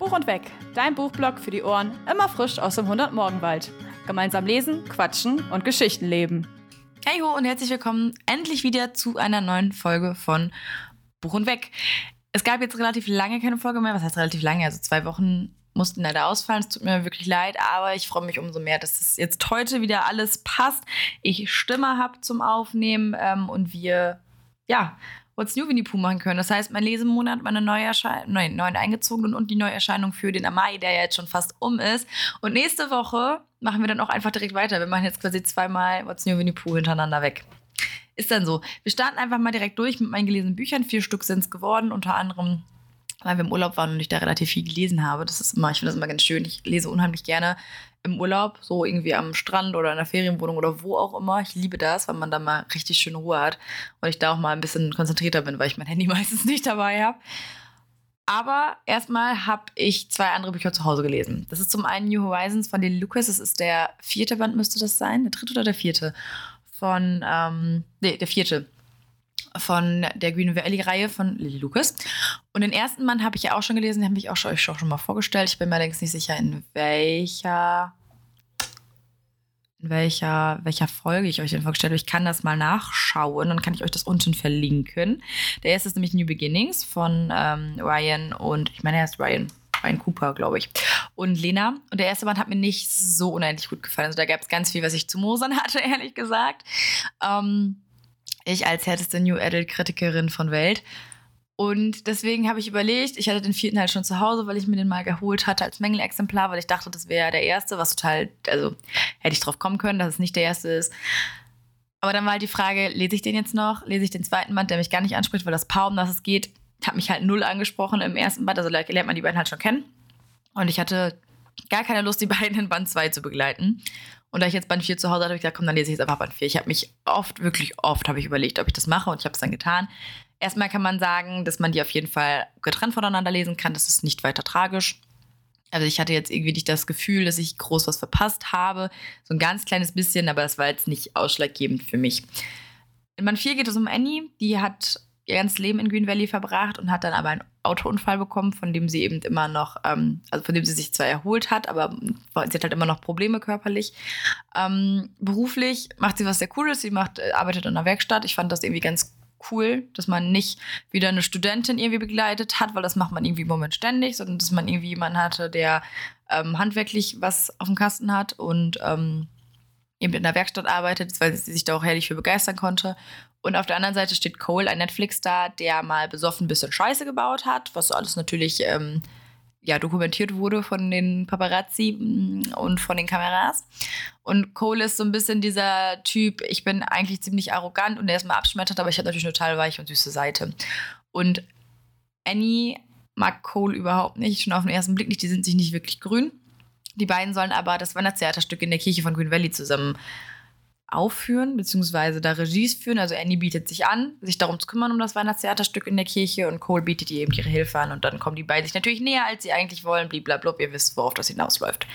Buch und Weg, dein Buchblog für die Ohren, immer frisch aus dem 100-Morgenwald. Gemeinsam lesen, quatschen und Geschichten leben. Hey ho und herzlich willkommen endlich wieder zu einer neuen Folge von Buch und Weg. Es gab jetzt relativ lange keine Folge mehr. Was heißt relativ lange? Also zwei Wochen mussten leider ausfallen. Es tut mir wirklich leid, aber ich freue mich umso mehr, dass es jetzt heute wieder alles passt. Ich Stimme habe zum Aufnehmen ähm, und wir ja What's New Winnie Pooh machen können. Das heißt, mein Lesemonat, meine Neuerscheinung, neuen, neuen eingezogenen und die Neuerscheinung für den Amai, der ja jetzt schon fast um ist. Und nächste Woche machen wir dann auch einfach direkt weiter. Wir machen jetzt quasi zweimal What's New Winnie Pooh hintereinander weg. Ist dann so. Wir starten einfach mal direkt durch mit meinen gelesenen Büchern. Vier Stück sind es geworden, unter anderem weil wir im Urlaub waren und ich da relativ viel gelesen habe. Das ist immer, ich finde das immer ganz schön. Ich lese unheimlich gerne im Urlaub, so irgendwie am Strand oder in der Ferienwohnung oder wo auch immer. Ich liebe das, weil man da mal richtig schön Ruhe hat und ich da auch mal ein bisschen konzentrierter bin, weil ich mein Handy meistens nicht dabei habe. Aber erstmal habe ich zwei andere Bücher zu Hause gelesen. Das ist zum einen New Horizons von Lily Lucas. Das ist der vierte Band, müsste das sein. Der dritte oder der vierte? Von, ähm, nee, der vierte von der Green Valley-Reihe von Lily Lucas. Und den ersten Band habe ich ja auch schon gelesen, den habe ich auch schon, schon mal vorgestellt. Ich bin mir allerdings nicht sicher, in welcher, in welcher, welcher Folge ich euch den vorgestellt habe. Ich kann das mal nachschauen, dann kann ich euch das unten verlinken. Der erste ist nämlich New Beginnings von ähm, Ryan und ich meine, er ist Ryan. Ryan Cooper, glaube ich. Und Lena. Und der erste Band hat mir nicht so unendlich gut gefallen. Also da gab es ganz viel, was ich zu mosern hatte, ehrlich gesagt. Ähm, ich als härteste New Adult-Kritikerin von Welt. Und deswegen habe ich überlegt, ich hatte den vierten halt schon zu Hause, weil ich mir den mal geholt hatte als Mängelexemplar, weil ich dachte, das wäre der erste, was total, also hätte ich drauf kommen können, dass es nicht der erste ist. Aber dann war halt die Frage, lese ich den jetzt noch? Lese ich den zweiten Band, der mich gar nicht anspricht, weil das Paar, um das es geht, hat mich halt null angesprochen im ersten Band. Also lernt man die beiden halt schon kennen. Und ich hatte gar keine Lust, die beiden in Band 2 zu begleiten. Und da ich jetzt Band 4 zu Hause hatte, habe ich gesagt, komm, dann lese ich jetzt einfach Band 4. Ich habe mich oft, wirklich oft, habe ich überlegt, ob ich das mache und ich habe es dann getan. Erstmal kann man sagen, dass man die auf jeden Fall getrennt voneinander lesen kann. Das ist nicht weiter tragisch. Also ich hatte jetzt irgendwie nicht das Gefühl, dass ich groß was verpasst habe. So ein ganz kleines bisschen, aber das war jetzt nicht ausschlaggebend für mich. In Band 4 geht es um Annie. Die hat ihr ganzes Leben in Green Valley verbracht und hat dann aber einen Autounfall bekommen, von dem sie eben immer noch, ähm, also von dem sie sich zwar erholt hat, aber sie hat halt immer noch Probleme körperlich. Ähm, beruflich macht sie was sehr Cooles. Sie macht, äh, arbeitet in einer Werkstatt. Ich fand das irgendwie ganz cool, dass man nicht wieder eine Studentin irgendwie begleitet hat, weil das macht man irgendwie im Moment ständig, sondern dass man irgendwie jemanden hatte, der ähm, handwerklich was auf dem Kasten hat und ähm, eben in der Werkstatt arbeitet, weil sie sich da auch herrlich für begeistern konnte. Und auf der anderen Seite steht Cole, ein Netflix-Star, der mal besoffen ein bisschen Scheiße gebaut hat, was alles natürlich ähm, ja, dokumentiert wurde von den Paparazzi mm, und von den Kameras. Und Cole ist so ein bisschen dieser Typ, ich bin eigentlich ziemlich arrogant und er ist mal abschmettert, aber ich habe natürlich eine total weiche und süße Seite. Und Annie mag Cole überhaupt nicht, schon auf den ersten Blick nicht, die sind sich nicht wirklich grün. Die beiden sollen aber das Weihnachtstheaterstück in der Kirche von Green Valley zusammen aufführen, beziehungsweise da Regies führen. Also Annie bietet sich an, sich darum zu kümmern um das Weihnachtstheaterstück in der Kirche und Cole bietet ihr eben ihre Hilfe an und dann kommen die beiden sich natürlich näher, als sie eigentlich wollen. Blablabla, ihr wisst, worauf das hinausläuft.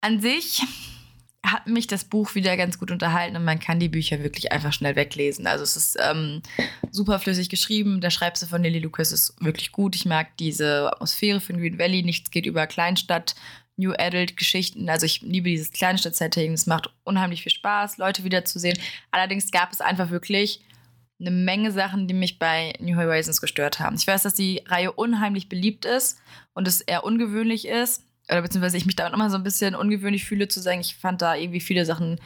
An sich hat mich das Buch wieder ganz gut unterhalten und man kann die Bücher wirklich einfach schnell weglesen. Also es ist ähm, super flüssig geschrieben. Der Schreibstil von Lily Lucas ist wirklich gut. Ich mag diese Atmosphäre von Green Valley. Nichts geht über Kleinstadt. New Adult Geschichten. Also ich liebe dieses Kleinstadt-Setting. Es macht unheimlich viel Spaß, Leute wiederzusehen. Allerdings gab es einfach wirklich eine Menge Sachen, die mich bei New Horizons gestört haben. Ich weiß, dass die Reihe unheimlich beliebt ist und es eher ungewöhnlich ist. Oder beziehungsweise ich mich da immer so ein bisschen ungewöhnlich fühle, zu sagen, ich fand da irgendwie viele Sachen,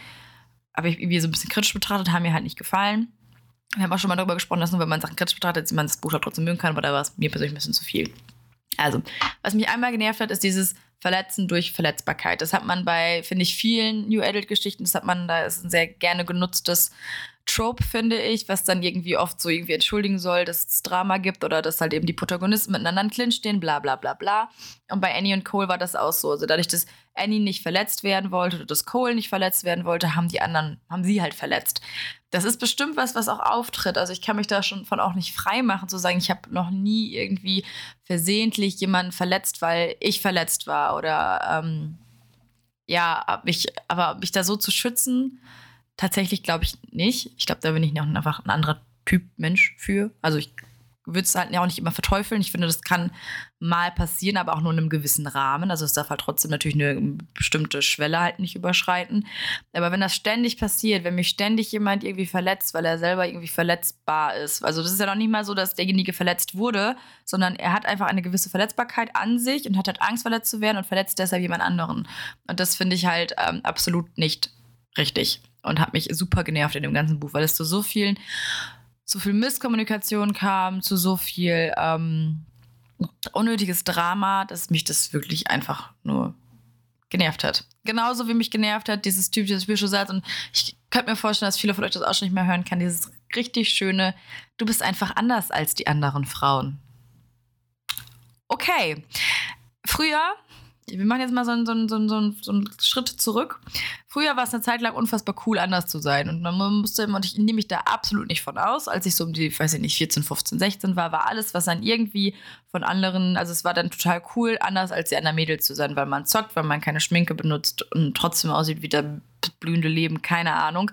habe ich irgendwie so ein bisschen kritisch betrachtet, haben mir halt nicht gefallen. Wir haben auch schon mal darüber gesprochen, dass nur wenn man Sachen kritisch betrachtet, man das Buch trotzdem mögen kann, aber da war es mir persönlich ein bisschen zu viel. Also, was mich einmal genervt hat, ist dieses Verletzen durch Verletzbarkeit. Das hat man bei, finde ich, vielen New Adult-Geschichten, das hat man, da ist ein sehr gerne genutztes Trope, finde ich, was dann irgendwie oft so irgendwie entschuldigen soll, dass es Drama gibt oder dass halt eben die Protagonisten miteinander in Clinch stehen, bla bla bla bla. Und bei Annie und Cole war das auch so. Also dadurch, dass Annie nicht verletzt werden wollte oder dass Cole nicht verletzt werden wollte, haben die anderen, haben sie halt verletzt. Das ist bestimmt was, was auch auftritt. Also ich kann mich da schon von auch nicht frei machen, zu sagen, ich habe noch nie irgendwie versehentlich jemanden verletzt, weil ich verletzt war oder ähm, ja, mich, aber mich da so zu schützen, tatsächlich glaube ich nicht. Ich glaube, da bin ich noch einfach ein anderer Typ Mensch für. Also ich würde es halt auch nicht immer verteufeln. Ich finde, das kann mal passieren, aber auch nur in einem gewissen Rahmen. Also es darf halt trotzdem natürlich eine bestimmte Schwelle halt nicht überschreiten. Aber wenn das ständig passiert, wenn mich ständig jemand irgendwie verletzt, weil er selber irgendwie verletzbar ist, also das ist ja noch nicht mal so, dass derjenige verletzt wurde, sondern er hat einfach eine gewisse Verletzbarkeit an sich und hat halt Angst, verletzt zu werden und verletzt deshalb jemand anderen. Und das finde ich halt ähm, absolut nicht richtig und hat mich super genervt in dem ganzen Buch, weil es zu so vielen so viel Misskommunikation kam, zu so viel ähm, unnötiges Drama, dass mich das wirklich einfach nur genervt hat. Genauso wie mich genervt hat, dieses typische Bischofsatz. Und ich könnte mir vorstellen, dass viele von euch das auch schon nicht mehr hören kann. Dieses richtig schöne, du bist einfach anders als die anderen Frauen. Okay. Früher wir machen jetzt mal so einen, so einen, so einen, so einen Schritt zurück. Früher war es eine Zeit lang unfassbar cool, anders zu sein. Und man musste, und ich nehme mich da absolut nicht von aus, als ich so um die, weiß ich nicht, 14, 15, 16 war, war alles, was dann irgendwie von anderen, also es war dann total cool, anders als die anderen Mädels zu sein, weil man zockt, weil man keine Schminke benutzt und trotzdem aussieht wie das blühende Leben, keine Ahnung.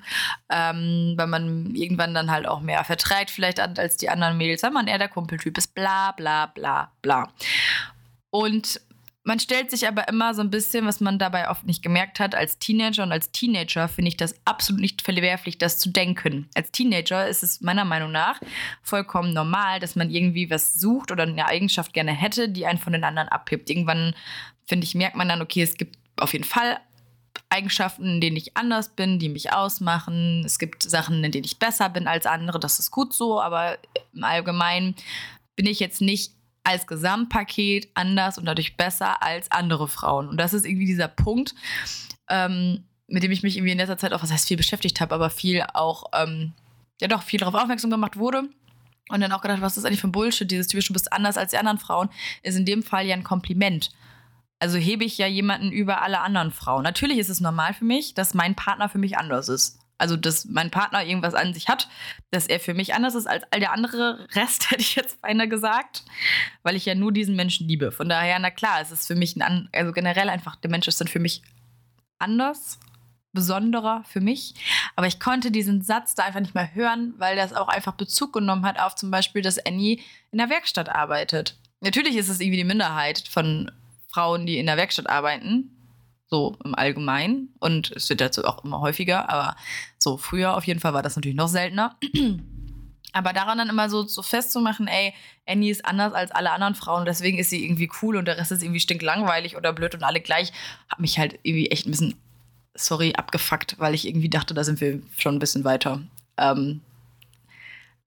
Ähm, weil man irgendwann dann halt auch mehr verträgt, vielleicht als die anderen Mädels, weil man eher der Kumpeltyp ist, bla, bla, bla, bla. Und man stellt sich aber immer so ein bisschen, was man dabei oft nicht gemerkt hat, als Teenager und als Teenager finde ich das absolut nicht verwerflich, das zu denken. Als Teenager ist es meiner Meinung nach vollkommen normal, dass man irgendwie was sucht oder eine Eigenschaft gerne hätte, die einen von den anderen abhebt. Irgendwann, finde ich, merkt man dann, okay, es gibt auf jeden Fall Eigenschaften, in denen ich anders bin, die mich ausmachen. Es gibt Sachen, in denen ich besser bin als andere. Das ist gut so, aber im Allgemeinen bin ich jetzt nicht als Gesamtpaket anders und dadurch besser als andere Frauen. Und das ist irgendwie dieser Punkt, ähm, mit dem ich mich irgendwie in letzter Zeit auch, was heißt viel beschäftigt habe, aber viel auch, ähm, ja doch, viel darauf aufmerksam gemacht wurde. Und dann auch gedacht, was ist eigentlich für ein Bullshit, dieses typische, du bist anders als die anderen Frauen, ist in dem Fall ja ein Kompliment. Also hebe ich ja jemanden über alle anderen Frauen. Natürlich ist es normal für mich, dass mein Partner für mich anders ist also dass mein Partner irgendwas an sich hat, dass er für mich anders ist als all der andere Rest, hätte ich jetzt beinahe gesagt, weil ich ja nur diesen Menschen liebe. Von daher, na klar, es ist für mich ein, also generell einfach, der Mensch ist dann für mich anders, besonderer für mich. Aber ich konnte diesen Satz da einfach nicht mehr hören, weil das auch einfach Bezug genommen hat auf zum Beispiel, dass Annie in der Werkstatt arbeitet. Natürlich ist es irgendwie die Minderheit von Frauen, die in der Werkstatt arbeiten, so im Allgemeinen. Und es wird dazu auch immer häufiger, aber so früher auf jeden Fall war das natürlich noch seltener. Aber daran dann immer so, so festzumachen, ey, Annie ist anders als alle anderen Frauen, deswegen ist sie irgendwie cool und der Rest ist irgendwie stinklangweilig oder blöd und alle gleich, hat mich halt irgendwie echt ein bisschen, sorry, abgefuckt, weil ich irgendwie dachte, da sind wir schon ein bisschen weiter. Ähm,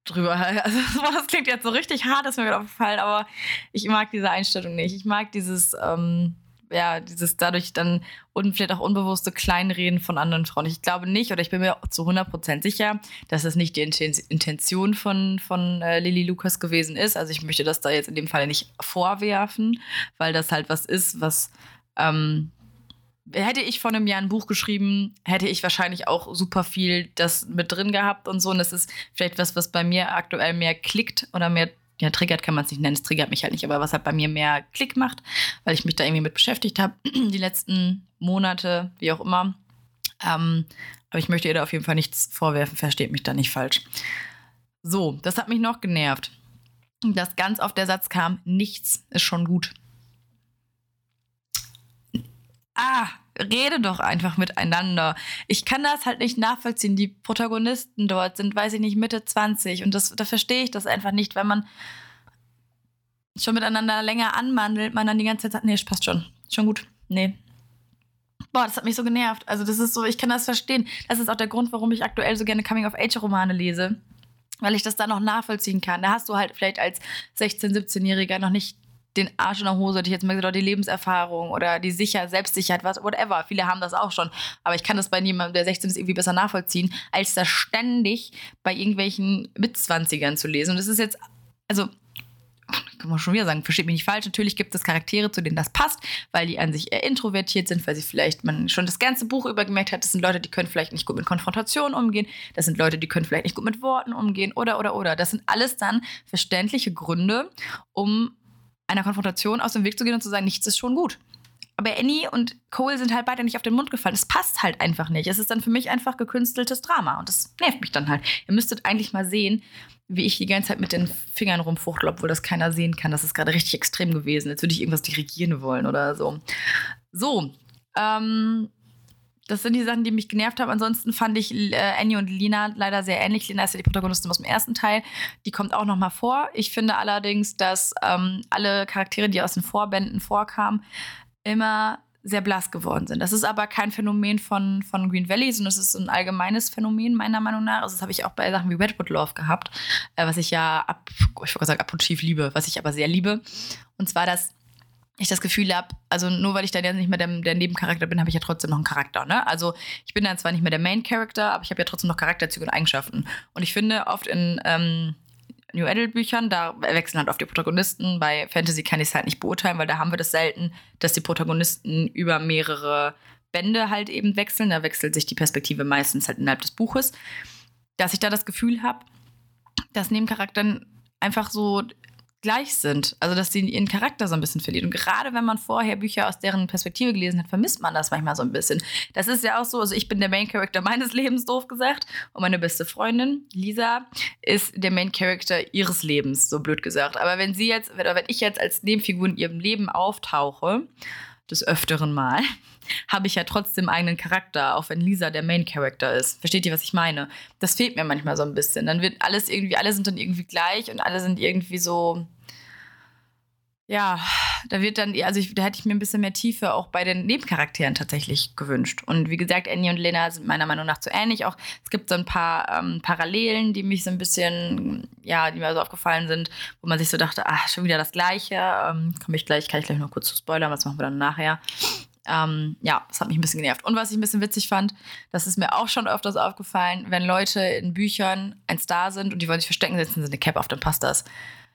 drüber. Also, das klingt jetzt so richtig hart, ist mir gerade aufgefallen, aber ich mag diese Einstellung nicht. Ich mag dieses, ähm, ja, dieses dadurch dann vielleicht auch unbewusste Kleinreden von anderen Frauen. Ich glaube nicht, oder ich bin mir zu 100% sicher, dass das nicht die Intention von, von äh, Lilly Lukas gewesen ist. Also ich möchte das da jetzt in dem Fall nicht vorwerfen, weil das halt was ist, was ähm, hätte ich vor einem Jahr ein Buch geschrieben, hätte ich wahrscheinlich auch super viel das mit drin gehabt und so. Und das ist vielleicht was, was bei mir aktuell mehr klickt oder mehr ja, triggert kann man es nicht nennen, es triggert mich halt nicht, aber was halt bei mir mehr Klick macht, weil ich mich da irgendwie mit beschäftigt habe, die letzten Monate, wie auch immer. Ähm, aber ich möchte ihr da auf jeden Fall nichts vorwerfen, versteht mich da nicht falsch. So, das hat mich noch genervt. Dass ganz oft der Satz kam, nichts ist schon gut. Ah, rede doch einfach miteinander. Ich kann das halt nicht nachvollziehen. Die Protagonisten dort sind, weiß ich nicht, Mitte 20 und das, da verstehe ich das einfach nicht, wenn man schon miteinander länger anmandelt, man dann die ganze Zeit sagt, nee, passt schon. Schon gut. Nee. Boah, das hat mich so genervt. Also, das ist so, ich kann das verstehen. Das ist auch der Grund, warum ich aktuell so gerne Coming-of-Age-Romane lese. Weil ich das da noch nachvollziehen kann. Da hast du halt vielleicht als 16-, 17-Jähriger noch nicht den Arsch in der Hose, hätte ich jetzt mal gesagt, oder die Lebenserfahrung oder die Sicher Selbstsicherheit, was, whatever. Viele haben das auch schon. Aber ich kann das bei niemandem, der 16 ist, irgendwie besser nachvollziehen, als das ständig bei irgendwelchen Mitzwanzigern zu lesen. Und das ist jetzt, also, kann man schon wieder sagen, versteht mich nicht falsch. Natürlich gibt es Charaktere, zu denen das passt, weil die an sich eher introvertiert sind, weil sie vielleicht man schon das ganze Buch über gemerkt hat, das sind Leute, die können vielleicht nicht gut mit Konfrontation umgehen, das sind Leute, die können vielleicht nicht gut mit Worten umgehen oder oder oder. Das sind alles dann verständliche Gründe, um einer Konfrontation aus dem Weg zu gehen und zu sagen, nichts ist schon gut. aber Annie und Cole sind halt beide nicht auf den Mund gefallen. Es passt halt einfach nicht. Es ist dann für mich einfach gekünsteltes Drama. Und das nervt mich dann halt. Ihr müsstet eigentlich mal sehen, wie ich die ganze Zeit mit den Fingern rumfuchtel, obwohl das keiner sehen kann. Das ist gerade richtig extrem gewesen. Jetzt würde ich irgendwas dirigieren wollen oder so. So, ähm, das sind die Sachen, die mich genervt haben. Ansonsten fand ich äh, Annie und Lina leider sehr ähnlich. Lina ist ja die Protagonistin aus dem ersten Teil. Die kommt auch noch mal vor. Ich finde allerdings, dass ähm, alle Charaktere, die aus den Vorbänden vorkamen, immer sehr blass geworden sind. Das ist aber kein Phänomen von, von Green Valley, sondern es ist ein allgemeines Phänomen meiner Meinung nach. Also das habe ich auch bei Sachen wie Redwood Love gehabt, äh, was ich ja ab, ich sagen, ab und schief liebe, was ich aber sehr liebe. Und zwar, dass ich das Gefühl habe, also nur weil ich dann jetzt nicht mehr der, der Nebencharakter bin, habe ich ja trotzdem noch einen Charakter. Ne? Also ich bin dann zwar nicht mehr der Main Character, aber ich habe ja trotzdem noch Charakterzüge und Eigenschaften. Und ich finde oft in ähm, New Adult Büchern, da wechseln halt oft die Protagonisten. Bei Fantasy kann ich es halt nicht beurteilen, weil da haben wir das selten, dass die Protagonisten über mehrere Bände halt eben wechseln. Da wechselt sich die Perspektive meistens halt innerhalb des Buches. Dass ich da das Gefühl habe, dass Nebencharakteren einfach so gleich sind. Also, dass sie ihren Charakter so ein bisschen verlieren. Und gerade wenn man vorher Bücher aus deren Perspektive gelesen hat, vermisst man das manchmal so ein bisschen. Das ist ja auch so, also ich bin der Main Character meines Lebens, doof gesagt. Und meine beste Freundin, Lisa, ist der Main Character ihres Lebens, so blöd gesagt. Aber wenn sie jetzt, oder wenn ich jetzt als Nebenfigur in ihrem Leben auftauche, des Öfteren mal, habe ich ja trotzdem eigenen Charakter, auch wenn Lisa der Main Character ist. Versteht ihr, was ich meine? Das fehlt mir manchmal so ein bisschen. Dann wird alles irgendwie, alle sind dann irgendwie gleich und alle sind irgendwie so. Ja, da wird dann, also ich, da hätte ich mir ein bisschen mehr Tiefe auch bei den Nebencharakteren tatsächlich gewünscht. Und wie gesagt, Annie und Lena sind meiner Meinung nach zu ähnlich. Auch es gibt so ein paar ähm, Parallelen, die mich so ein bisschen, ja, die mir so aufgefallen sind, wo man sich so dachte, ach, schon wieder das Gleiche. Ähm, komme ich gleich, kann ich gleich noch kurz zu spoilern, was machen wir dann nachher. Ähm, ja, das hat mich ein bisschen genervt. Und was ich ein bisschen witzig fand, das ist mir auch schon öfters aufgefallen, wenn Leute in Büchern ein Star sind und die wollen sich verstecken, setzen sie eine Cap auf, dann passt das.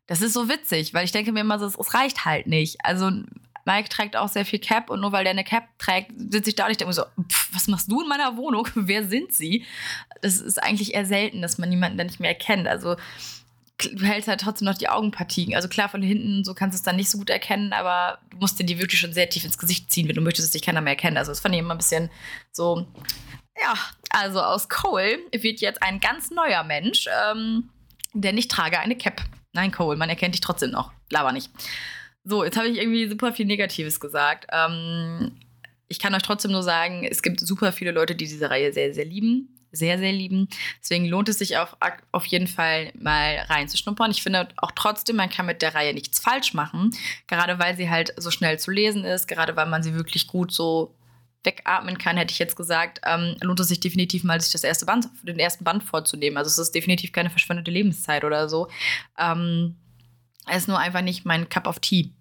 Das ist so witzig, weil ich denke mir immer so, es reicht halt nicht. Also Mike trägt auch sehr viel Cap und nur weil der eine Cap trägt, sitze ich da und ich denke mir so, pff, was machst du in meiner Wohnung? Wer sind sie? Das ist eigentlich eher selten, dass man jemanden dann nicht mehr erkennt. Also du hältst halt trotzdem noch die Augenpartien. Also klar, von hinten so kannst du es dann nicht so gut erkennen, aber du musst dir die wirklich schon sehr tief ins Gesicht ziehen, wenn du möchtest, dass dich keiner mehr erkennt. Also das fand ich immer ein bisschen so, ja, also aus Cole wird jetzt ein ganz neuer Mensch, ähm, denn ich trage eine Cap. Nein, Cole, man erkennt dich trotzdem noch. Laber nicht. So, jetzt habe ich irgendwie super viel Negatives gesagt. Ähm, ich kann euch trotzdem nur sagen, es gibt super viele Leute, die diese Reihe sehr, sehr lieben sehr, sehr lieben. Deswegen lohnt es sich auf, auf jeden Fall mal reinzuschnuppern. Ich finde auch trotzdem, man kann mit der Reihe nichts falsch machen, gerade weil sie halt so schnell zu lesen ist, gerade weil man sie wirklich gut so wegatmen kann, hätte ich jetzt gesagt, ähm, lohnt es sich definitiv mal, sich das erste Band, den ersten Band vorzunehmen. Also es ist definitiv keine verschwendete Lebenszeit oder so. Ähm, es ist nur einfach nicht mein Cup of Tea,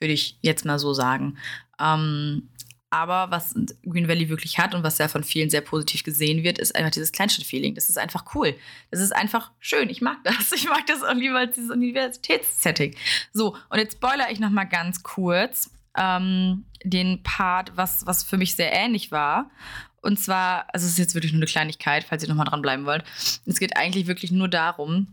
würde ich jetzt mal so sagen. Ähm, aber was Green Valley wirklich hat und was ja von vielen sehr positiv gesehen wird, ist einfach dieses Kleinstadt-Feeling. Das ist einfach cool. Das ist einfach schön. Ich mag das. Ich mag das auch lieber als dieses Universitätssetting. So, und jetzt spoilere ich noch mal ganz kurz ähm, den Part, was, was für mich sehr ähnlich war. Und zwar, also es ist jetzt wirklich nur eine Kleinigkeit, falls ihr noch mal dranbleiben wollt. Es geht eigentlich wirklich nur darum,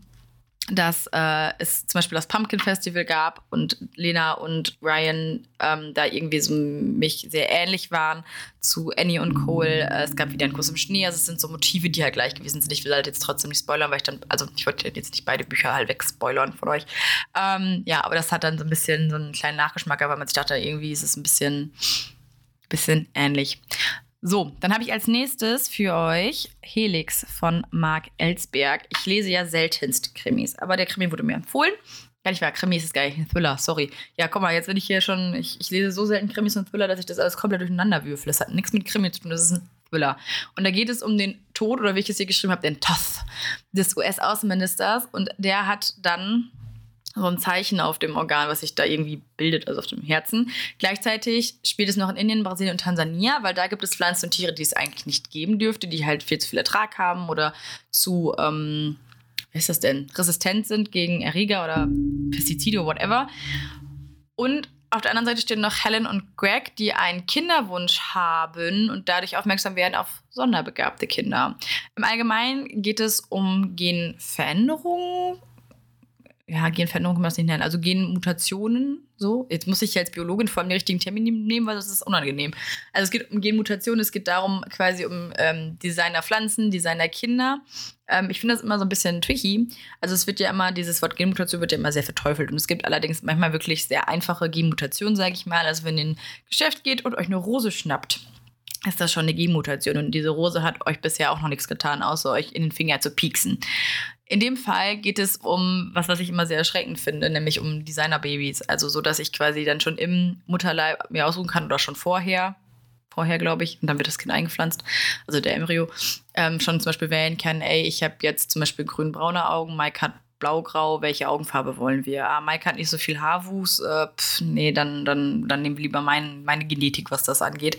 dass äh, es zum Beispiel das Pumpkin Festival gab und Lena und Ryan ähm, da irgendwie so mich sehr ähnlich waren zu Annie und Cole. Äh, es gab wieder einen Kuss im Schnee. Also es sind so Motive, die halt gleich gewesen sind. Ich will halt jetzt trotzdem nicht spoilern, weil ich dann, also ich wollte jetzt nicht beide Bücher halt wegspoilern von euch. Ähm, ja, aber das hat dann so ein bisschen so einen kleinen Nachgeschmack, weil man sich dachte, irgendwie ist es ein bisschen, bisschen ähnlich. So, dann habe ich als nächstes für euch Helix von Marc Ellsberg. Ich lese ja seltenst Krimis, aber der Krimi wurde mir empfohlen. Gar nicht wahr, Krimis ist gar nicht ein Thriller, sorry. Ja, guck mal, jetzt bin ich hier schon, ich, ich lese so selten Krimis und Thriller, dass ich das alles komplett durcheinander würfel. Das hat nichts mit Krimi zu tun, das ist ein Thriller. Und da geht es um den Tod, oder wie ich es hier geschrieben habe, den Toth des US-Außenministers. Und der hat dann so ein Zeichen auf dem Organ, was sich da irgendwie bildet, also auf dem Herzen. Gleichzeitig spielt es noch in Indien, Brasilien und Tansania, weil da gibt es Pflanzen und Tiere, die es eigentlich nicht geben dürfte, die halt viel zu viel Ertrag haben oder zu, ähm, wie ist das denn, resistent sind gegen Erreger oder Pestizide, whatever. Und auf der anderen Seite stehen noch Helen und Greg, die einen Kinderwunsch haben und dadurch aufmerksam werden auf sonderbegabte Kinder. Im Allgemeinen geht es um Genveränderungen ja, Genveränderung kann man das nicht nennen, also Genmutationen, So, jetzt muss ich als Biologin vor allem den richtigen Termin nehmen, weil das ist unangenehm. Also es geht um Genmutation, es geht darum quasi um ähm, Designer Pflanzen, Designer Kinder. Ähm, ich finde das immer so ein bisschen tricky. Also es wird ja immer, dieses Wort Genmutation wird ja immer sehr verteufelt. Und es gibt allerdings manchmal wirklich sehr einfache Genmutationen, sage ich mal. Also wenn ihr in ein Geschäft geht und euch eine Rose schnappt, ist das schon eine Genmutation. Und diese Rose hat euch bisher auch noch nichts getan, außer euch in den Finger zu pieksen. In dem Fall geht es um was, was ich immer sehr erschreckend finde, nämlich um Designerbabys. Also so, dass ich quasi dann schon im Mutterleib mir aussuchen kann oder schon vorher, vorher glaube ich, und dann wird das Kind eingepflanzt, also der Embryo, ähm, schon zum Beispiel wählen kann, ey, ich habe jetzt zum Beispiel grün-braune Augen, Mike hat blau-grau, welche Augenfarbe wollen wir? Ah, Mike hat nicht so viel Haarwuchs, äh, pf, nee, dann, dann, dann nehmen wir lieber mein, meine Genetik, was das angeht.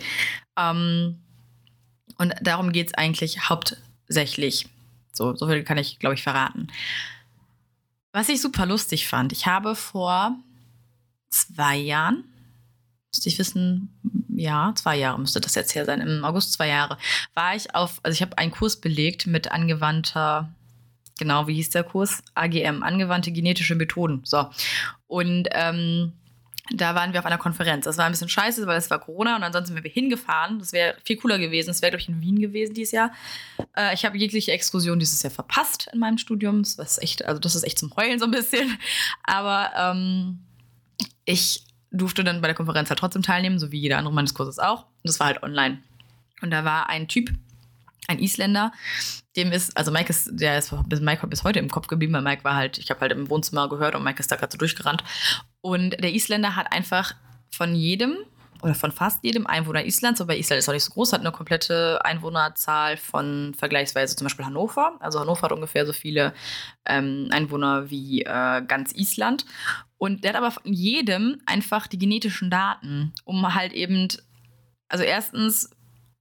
Ähm, und darum geht es eigentlich hauptsächlich. So, so viel kann ich, glaube ich, verraten. Was ich super lustig fand, ich habe vor zwei Jahren, müsste ich wissen, ja, zwei Jahre müsste das jetzt her sein, im August zwei Jahre, war ich auf, also ich habe einen Kurs belegt mit angewandter, genau, wie hieß der Kurs? AGM, angewandte genetische Methoden. So. Und ähm, da waren wir auf einer Konferenz. Das war ein bisschen scheiße, weil es war Corona und ansonsten sind wir hingefahren. Das wäre viel cooler gewesen. Das wäre, glaube ich, in Wien gewesen dieses Jahr. Äh, ich habe jegliche Exkursion dieses Jahr verpasst in meinem Studium. Das ist echt, also das ist echt zum Heulen so ein bisschen. Aber ähm, ich durfte dann bei der Konferenz halt trotzdem teilnehmen, so wie jeder andere meines Kurses auch. Und das war halt online. Und da war ein Typ, ein Isländer, dem ist, also Mike ist, der ist bis Mike bis heute im Kopf geblieben, weil Mike war halt, ich habe halt im Wohnzimmer gehört und Mike ist da gerade so durchgerannt. Und der Isländer hat einfach von jedem oder von fast jedem Einwohner Islands, aber Island ist auch nicht so groß, hat eine komplette Einwohnerzahl von vergleichsweise zum Beispiel Hannover. Also Hannover hat ungefähr so viele ähm, Einwohner wie äh, ganz Island. Und der hat aber von jedem einfach die genetischen Daten, um halt eben, also erstens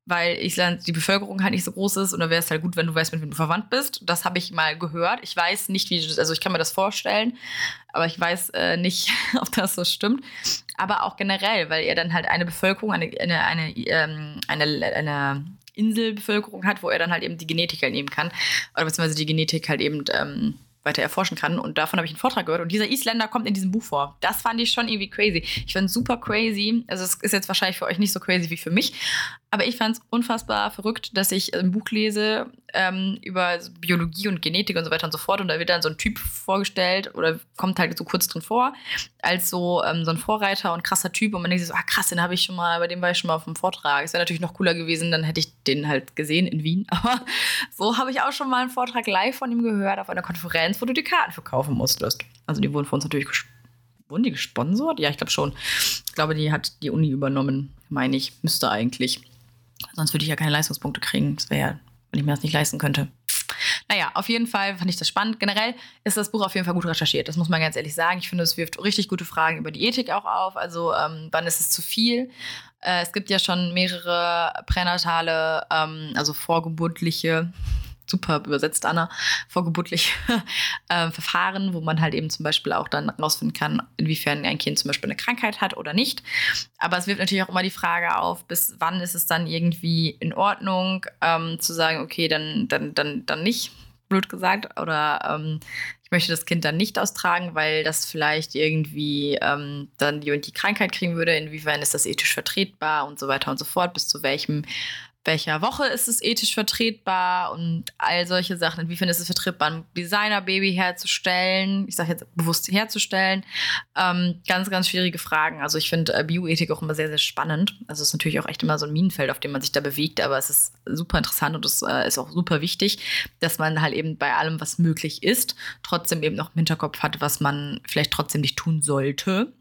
weil Island die Bevölkerung halt nicht so groß ist und da wäre es halt gut, wenn du weißt, mit wem du verwandt bist. Das habe ich mal gehört. Ich weiß nicht, wie, also ich kann mir das vorstellen, aber ich weiß äh, nicht, ob das so stimmt. Aber auch generell, weil er dann halt eine Bevölkerung, eine, eine, eine, ähm, eine, eine Inselbevölkerung hat, wo er dann halt eben die Genetik halt nehmen kann. Oder beziehungsweise die Genetik halt eben ähm, weiter erforschen kann. Und davon habe ich einen Vortrag gehört. Und dieser Isländer kommt in diesem Buch vor. Das fand ich schon irgendwie crazy. Ich fand es super crazy. Also es ist jetzt wahrscheinlich für euch nicht so crazy wie für mich. Aber ich fand es unfassbar verrückt, dass ich ein Buch lese ähm, über Biologie und Genetik und so weiter und so fort. Und da wird dann so ein Typ vorgestellt oder kommt halt so kurz drin vor, als so, ähm, so ein Vorreiter und krasser Typ. Und man denkt sich so, ah krass, den habe ich schon mal, bei dem war ich schon mal auf dem Vortrag. Es wäre natürlich noch cooler gewesen, dann hätte ich den halt gesehen in Wien. Aber so habe ich auch schon mal einen Vortrag live von ihm gehört auf einer Konferenz, wo du die Karten verkaufen musstest. Also die wurden von uns natürlich Wurden die gesponsert? Ja, ich glaube schon. Ich glaube, die hat die Uni übernommen, meine ich. Müsste eigentlich. Sonst würde ich ja keine Leistungspunkte kriegen. Das wäre ja, wenn ich mir das nicht leisten könnte. Naja, auf jeden Fall fand ich das spannend. Generell ist das Buch auf jeden Fall gut recherchiert. Das muss man ganz ehrlich sagen. Ich finde, es wirft richtig gute Fragen über die Ethik auch auf. Also, ähm, wann ist es zu viel? Äh, es gibt ja schon mehrere pränatale, ähm, also vorgeburtliche super übersetzt, Anna, vorgeburtliche äh, Verfahren, wo man halt eben zum Beispiel auch dann rausfinden kann, inwiefern ein Kind zum Beispiel eine Krankheit hat oder nicht. Aber es wirft natürlich auch immer die Frage auf, bis wann ist es dann irgendwie in Ordnung, ähm, zu sagen, okay, dann, dann, dann, dann nicht, blöd gesagt, oder ähm, ich möchte das Kind dann nicht austragen, weil das vielleicht irgendwie ähm, dann die und die Krankheit kriegen würde, inwiefern ist das ethisch vertretbar und so weiter und so fort, bis zu welchem welcher Woche ist es ethisch vertretbar und all solche Sachen. Inwiefern ist es vertretbar, ein Designer-Baby herzustellen? Ich sage jetzt bewusst herzustellen. Ähm, ganz, ganz schwierige Fragen. Also ich finde äh, Bioethik auch immer sehr, sehr spannend. Also es ist natürlich auch echt immer so ein Minenfeld, auf dem man sich da bewegt, aber es ist super interessant und es äh, ist auch super wichtig, dass man halt eben bei allem, was möglich ist, trotzdem eben noch im Hinterkopf hat, was man vielleicht trotzdem nicht tun sollte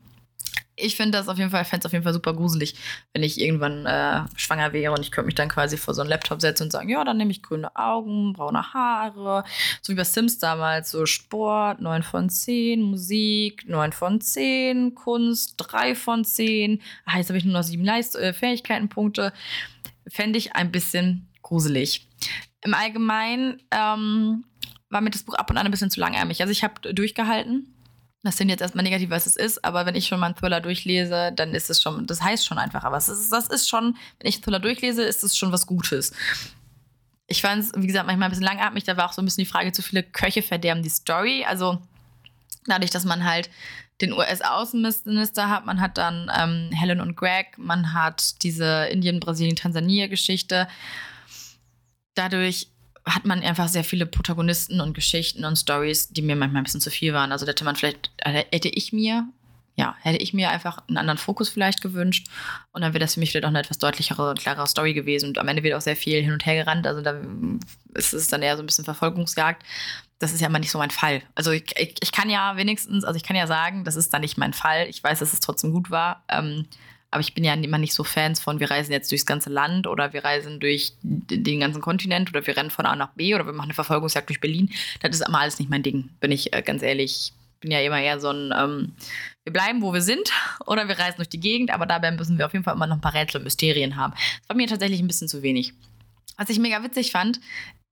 ich finde das auf jeden Fall, fände es auf jeden Fall super gruselig, wenn ich irgendwann äh, schwanger wäre und ich könnte mich dann quasi vor so einen Laptop setzen und sagen, ja, dann nehme ich grüne Augen, braune Haare, so wie bei Sims damals, so Sport, 9 von 10, Musik, 9 von 10, Kunst, 3 von 10, ah, jetzt habe ich nur noch sieben Leist äh, Fähigkeitenpunkte. Fände ich ein bisschen gruselig. Im Allgemeinen ähm, war mir das Buch ab und an ein bisschen zu langärmig. Also ich habe durchgehalten das sind jetzt erstmal negativ, was es ist, aber wenn ich schon mal einen Thriller durchlese, dann ist es schon, das heißt schon einfach, aber es ist, das ist schon, wenn ich einen Thriller durchlese, ist es schon was Gutes. Ich fand es, wie gesagt, manchmal ein bisschen langatmig, da war auch so ein bisschen die Frage, zu viele Köche verderben die Story. Also Dadurch, dass man halt den US-Außenminister hat, man hat dann ähm, Helen und Greg, man hat diese Indien, Brasilien, Tansania-Geschichte. Dadurch hat man einfach sehr viele Protagonisten und Geschichten und Stories, die mir manchmal ein bisschen zu viel waren. Also hätte man vielleicht, äh, hätte ich mir, ja, hätte ich mir einfach einen anderen Fokus vielleicht gewünscht. Und dann wäre das für mich vielleicht auch eine etwas deutlichere und klarere Story gewesen. Und am Ende wird auch sehr viel hin und her gerannt. Also da ist es dann eher so ein bisschen Verfolgungsjagd. Das ist ja immer nicht so mein Fall. Also ich, ich, ich kann ja wenigstens, also ich kann ja sagen, das ist dann nicht mein Fall. Ich weiß, dass es trotzdem gut war. Ähm, aber ich bin ja immer nicht so Fans von, wir reisen jetzt durchs ganze Land oder wir reisen durch den ganzen Kontinent oder wir rennen von A nach B oder wir machen eine Verfolgungsjagd durch Berlin. Das ist immer alles nicht mein Ding, bin ich äh, ganz ehrlich. Ich bin ja immer eher so ein, ähm, wir bleiben, wo wir sind oder wir reisen durch die Gegend, aber dabei müssen wir auf jeden Fall immer noch ein paar Rätsel und Mysterien haben. Das war mir tatsächlich ein bisschen zu wenig. Was ich mega witzig fand,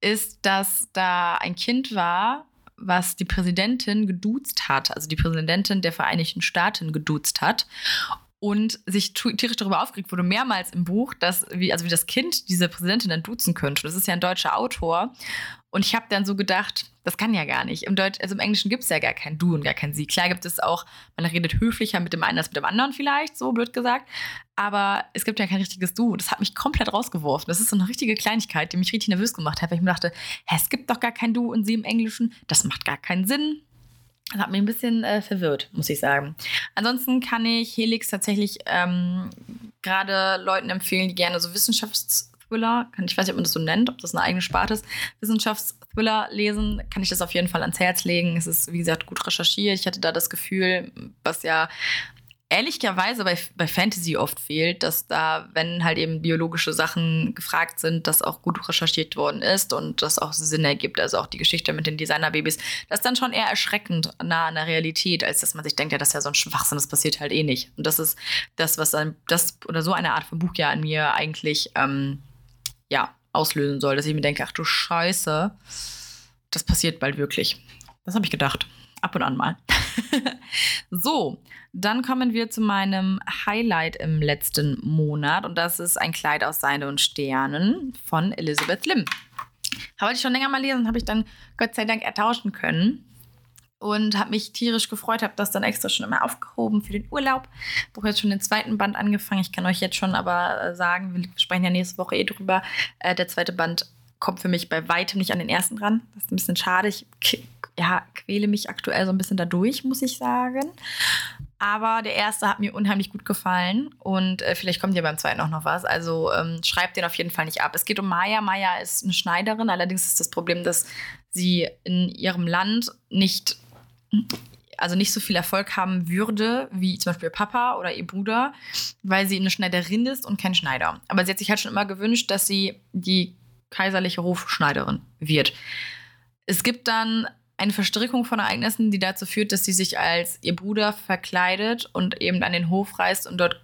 ist, dass da ein Kind war, was die Präsidentin geduzt hat, also die Präsidentin der Vereinigten Staaten geduzt hat und sich tierisch darüber aufgeregt wurde, mehrmals im Buch, dass, wie, also wie das Kind diese Präsidentin dann duzen könnte. Das ist ja ein deutscher Autor. Und ich habe dann so gedacht, das kann ja gar nicht. Im, Deutsch, also im Englischen gibt es ja gar kein Du und gar kein Sie. Klar gibt es auch, man redet höflicher mit dem einen als mit dem anderen vielleicht, so blöd gesagt. Aber es gibt ja kein richtiges Du. Das hat mich komplett rausgeworfen. Das ist so eine richtige Kleinigkeit, die mich richtig nervös gemacht hat, weil ich mir dachte, hä, es gibt doch gar kein Du und Sie im Englischen. Das macht gar keinen Sinn. Das hat mich ein bisschen äh, verwirrt, muss ich sagen. Ansonsten kann ich Helix tatsächlich ähm, gerade Leuten empfehlen, die gerne so Wissenschaftsthriller, ich weiß nicht, ob man das so nennt, ob das eine eigene Sparte ist, Wissenschaftsthriller lesen, kann ich das auf jeden Fall ans Herz legen. Es ist, wie gesagt, gut recherchiert. Ich hatte da das Gefühl, was ja ehrlicherweise bei, bei Fantasy oft fehlt, dass da, wenn halt eben biologische Sachen gefragt sind, das auch gut recherchiert worden ist und das auch Sinn ergibt. Also auch die Geschichte mit den Designerbabys, das ist dann schon eher erschreckend nah an der Realität, als dass man sich denkt, ja, das ist ja so ein Schwachsinn, das passiert halt eh nicht. Und das ist das, was dann das oder so eine Art von Buch ja an mir eigentlich ähm, ja, auslösen soll, dass ich mir denke, ach du Scheiße, das passiert bald wirklich. Das habe ich gedacht. Ab und an mal. so, dann kommen wir zu meinem Highlight im letzten Monat und das ist ein Kleid aus Seide und Sternen von Elizabeth Lim. Wollte ich schon länger mal lesen, habe ich dann Gott sei Dank ertauschen können und habe mich tierisch gefreut, habe das dann extra schon immer aufgehoben für den Urlaub. Habe jetzt schon den zweiten Band angefangen. Ich kann euch jetzt schon aber äh, sagen, wir sprechen ja nächste Woche eh drüber. Äh, der zweite Band kommt für mich bei weitem nicht an den ersten ran. Das ist ein bisschen schade. Ich ja, quäle mich aktuell so ein bisschen dadurch, muss ich sagen. Aber der erste hat mir unheimlich gut gefallen und äh, vielleicht kommt ja beim zweiten auch noch was. Also ähm, schreibt den auf jeden Fall nicht ab. Es geht um Maya. Maya ist eine Schneiderin. Allerdings ist das Problem, dass sie in ihrem Land nicht, also nicht so viel Erfolg haben würde wie zum Beispiel ihr Papa oder ihr Bruder, weil sie eine Schneiderin ist und kein Schneider. Aber sie hat sich halt schon immer gewünscht, dass sie die kaiserliche Hofschneiderin wird. Es gibt dann eine Verstrickung von Ereignissen, die dazu führt, dass sie sich als ihr Bruder verkleidet und eben an den Hof reist, um dort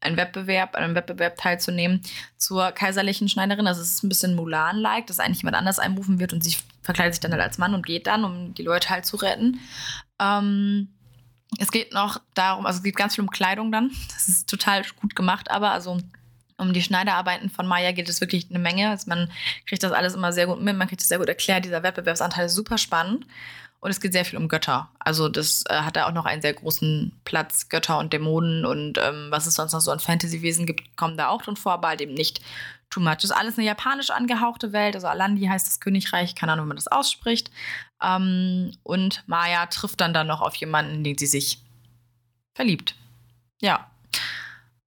einen Wettbewerb, an einem Wettbewerb teilzunehmen zur kaiserlichen Schneiderin. Also es ist ein bisschen Mulan-like, dass eigentlich jemand anders einberufen wird und sie verkleidet sich dann halt als Mann und geht dann, um die Leute halt zu retten. Ähm, es geht noch darum, also es geht ganz viel um Kleidung dann. Das ist total gut gemacht, aber also um die Schneiderarbeiten von Maya geht es wirklich eine Menge. Also man kriegt das alles immer sehr gut mit, man kriegt es sehr gut erklärt. Dieser Wettbewerbsanteil ist super spannend. Und es geht sehr viel um Götter. Also das äh, hat da auch noch einen sehr großen Platz. Götter und Dämonen und ähm, was es sonst noch so an Fantasy-Wesen gibt, kommen da auch drin vor, aber halt eben nicht too much. Das ist alles eine japanisch angehauchte Welt. Also Alandi heißt das Königreich, keine Ahnung, wie man das ausspricht. Ähm, und Maya trifft dann da noch auf jemanden, in den sie sich verliebt. Ja,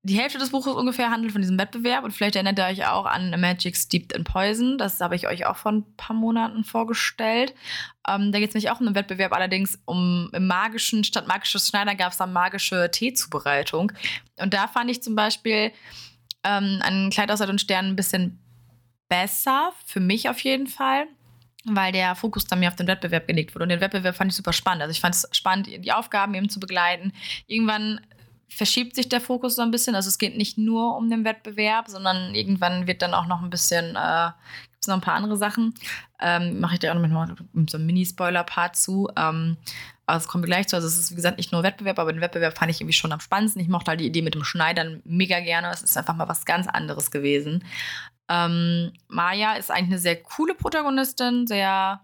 die Hälfte des Buches ungefähr handelt von diesem Wettbewerb und vielleicht erinnert ihr euch auch an Magic Steeped in Poison. Das habe ich euch auch vor ein paar Monaten vorgestellt. Ähm, da geht es nämlich auch um einen Wettbewerb, allerdings um im magischen, statt magisches Schneider gab es dann magische Teezubereitung. Und da fand ich zum Beispiel ähm, ein Kleid aus und Sternen ein bisschen besser, für mich auf jeden Fall weil der Fokus dann mehr auf den Wettbewerb gelegt wurde. Und den Wettbewerb fand ich super spannend. Also ich fand es spannend, die Aufgaben eben zu begleiten. Irgendwann verschiebt sich der Fokus so ein bisschen. Also es geht nicht nur um den Wettbewerb, sondern irgendwann wird dann auch noch ein bisschen, äh, gibt es noch ein paar andere Sachen. Ähm, Mache ich dir auch noch mit, so einem Mini-Spoiler-Part zu. Ähm, aber das kommen wir gleich zu. Also es ist, wie gesagt, nicht nur Wettbewerb, aber den Wettbewerb fand ich irgendwie schon am spannendsten. Ich mochte halt die Idee mit dem Schneidern mega gerne. Es ist einfach mal was ganz anderes gewesen. Ähm, Maya ist eigentlich eine sehr coole Protagonistin, sehr,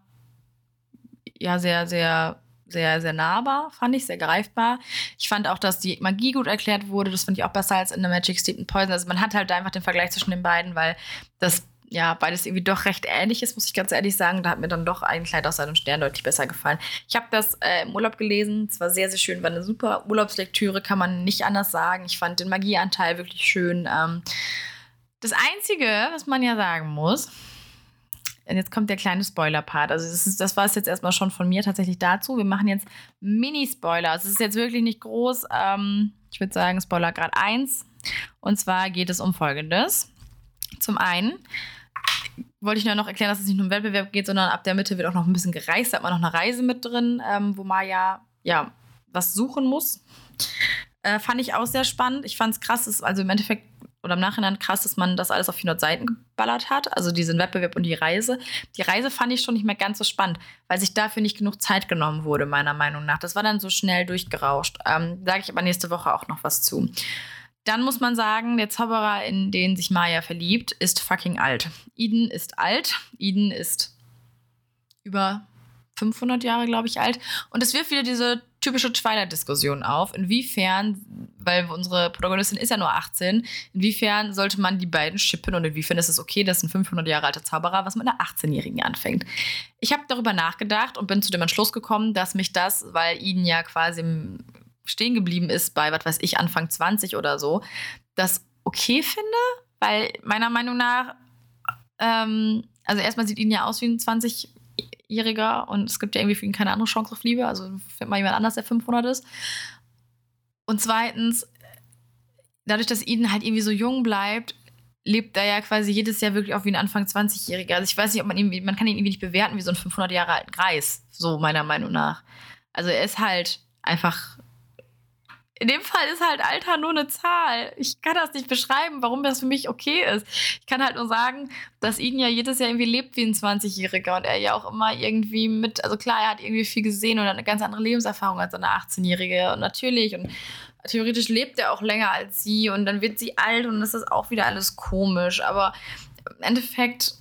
ja, sehr, sehr sehr, sehr nahbar, fand ich, sehr greifbar. Ich fand auch, dass die Magie gut erklärt wurde. Das fand ich auch besser als in The Magic Steep and Poison. Also man hat halt einfach den Vergleich zwischen den beiden, weil das ja, beides irgendwie doch recht ähnlich ist, muss ich ganz ehrlich sagen. Da hat mir dann doch ein Kleid aus seinem Stern deutlich besser gefallen. Ich habe das äh, im Urlaub gelesen. Es war sehr, sehr schön. War eine super Urlaubslektüre, kann man nicht anders sagen. Ich fand den Magieanteil wirklich schön. Ähm, das Einzige, was man ja sagen muss, jetzt kommt der kleine Spoiler-Part. Also, das, ist, das war es jetzt erstmal schon von mir tatsächlich dazu. Wir machen jetzt Mini-Spoiler. Also, es ist jetzt wirklich nicht groß. Ähm, ich würde sagen, Spoiler Grad 1. Und zwar geht es um Folgendes. Zum einen wollte ich nur noch erklären, dass es nicht nur um Wettbewerb geht, sondern ab der Mitte wird auch noch ein bisschen gereist. Da hat man noch eine Reise mit drin, ähm, wo Maya ja was suchen muss. Äh, fand ich auch sehr spannend. Ich fand es krass, also im Endeffekt oder im Nachhinein krass, dass man das alles auf 400 Seiten geballert hat. Also diesen Wettbewerb und die Reise. Die Reise fand ich schon nicht mehr ganz so spannend, weil sich dafür nicht genug Zeit genommen wurde, meiner Meinung nach. Das war dann so schnell durchgerauscht. Ähm, Sage ich aber nächste Woche auch noch was zu. Dann muss man sagen, der Zauberer, in den sich Maya verliebt, ist fucking alt. Eden ist alt. Eden ist über 500 Jahre, glaube ich, alt. Und es wirft wieder diese typische Twilight-Diskussion auf. Inwiefern, weil unsere Protagonistin ist ja nur 18, inwiefern sollte man die beiden schippen und inwiefern ist es okay, dass ein 500 Jahre alter Zauberer was mit einer 18-Jährigen anfängt. Ich habe darüber nachgedacht und bin zu dem Entschluss gekommen, dass mich das, weil Eden ja quasi stehen geblieben ist bei, was weiß ich, Anfang 20 oder so, das okay finde, weil meiner Meinung nach, ähm, also erstmal sieht ihn ja aus wie ein 20-Jähriger und es gibt ja irgendwie für ihn keine andere Chance auf Liebe, also findet mal jemand anders, der 500 ist. Und zweitens, dadurch, dass Eden halt irgendwie so jung bleibt, lebt er ja quasi jedes Jahr wirklich auch wie ein Anfang 20-Jähriger. Also ich weiß nicht, ob man ihn, man kann ihn irgendwie nicht bewerten wie so ein 500 Jahre alten Greis, so meiner Meinung nach. Also er ist halt einfach in dem Fall ist halt Alter nur eine Zahl. Ich kann das nicht beschreiben, warum das für mich okay ist. Ich kann halt nur sagen, dass Eden ja jedes Jahr irgendwie lebt wie ein 20-Jähriger und er ja auch immer irgendwie mit, also klar, er hat irgendwie viel gesehen und eine ganz andere Lebenserfahrung als eine 18-Jährige und natürlich und theoretisch lebt er auch länger als sie und dann wird sie alt und das ist auch wieder alles komisch, aber im Endeffekt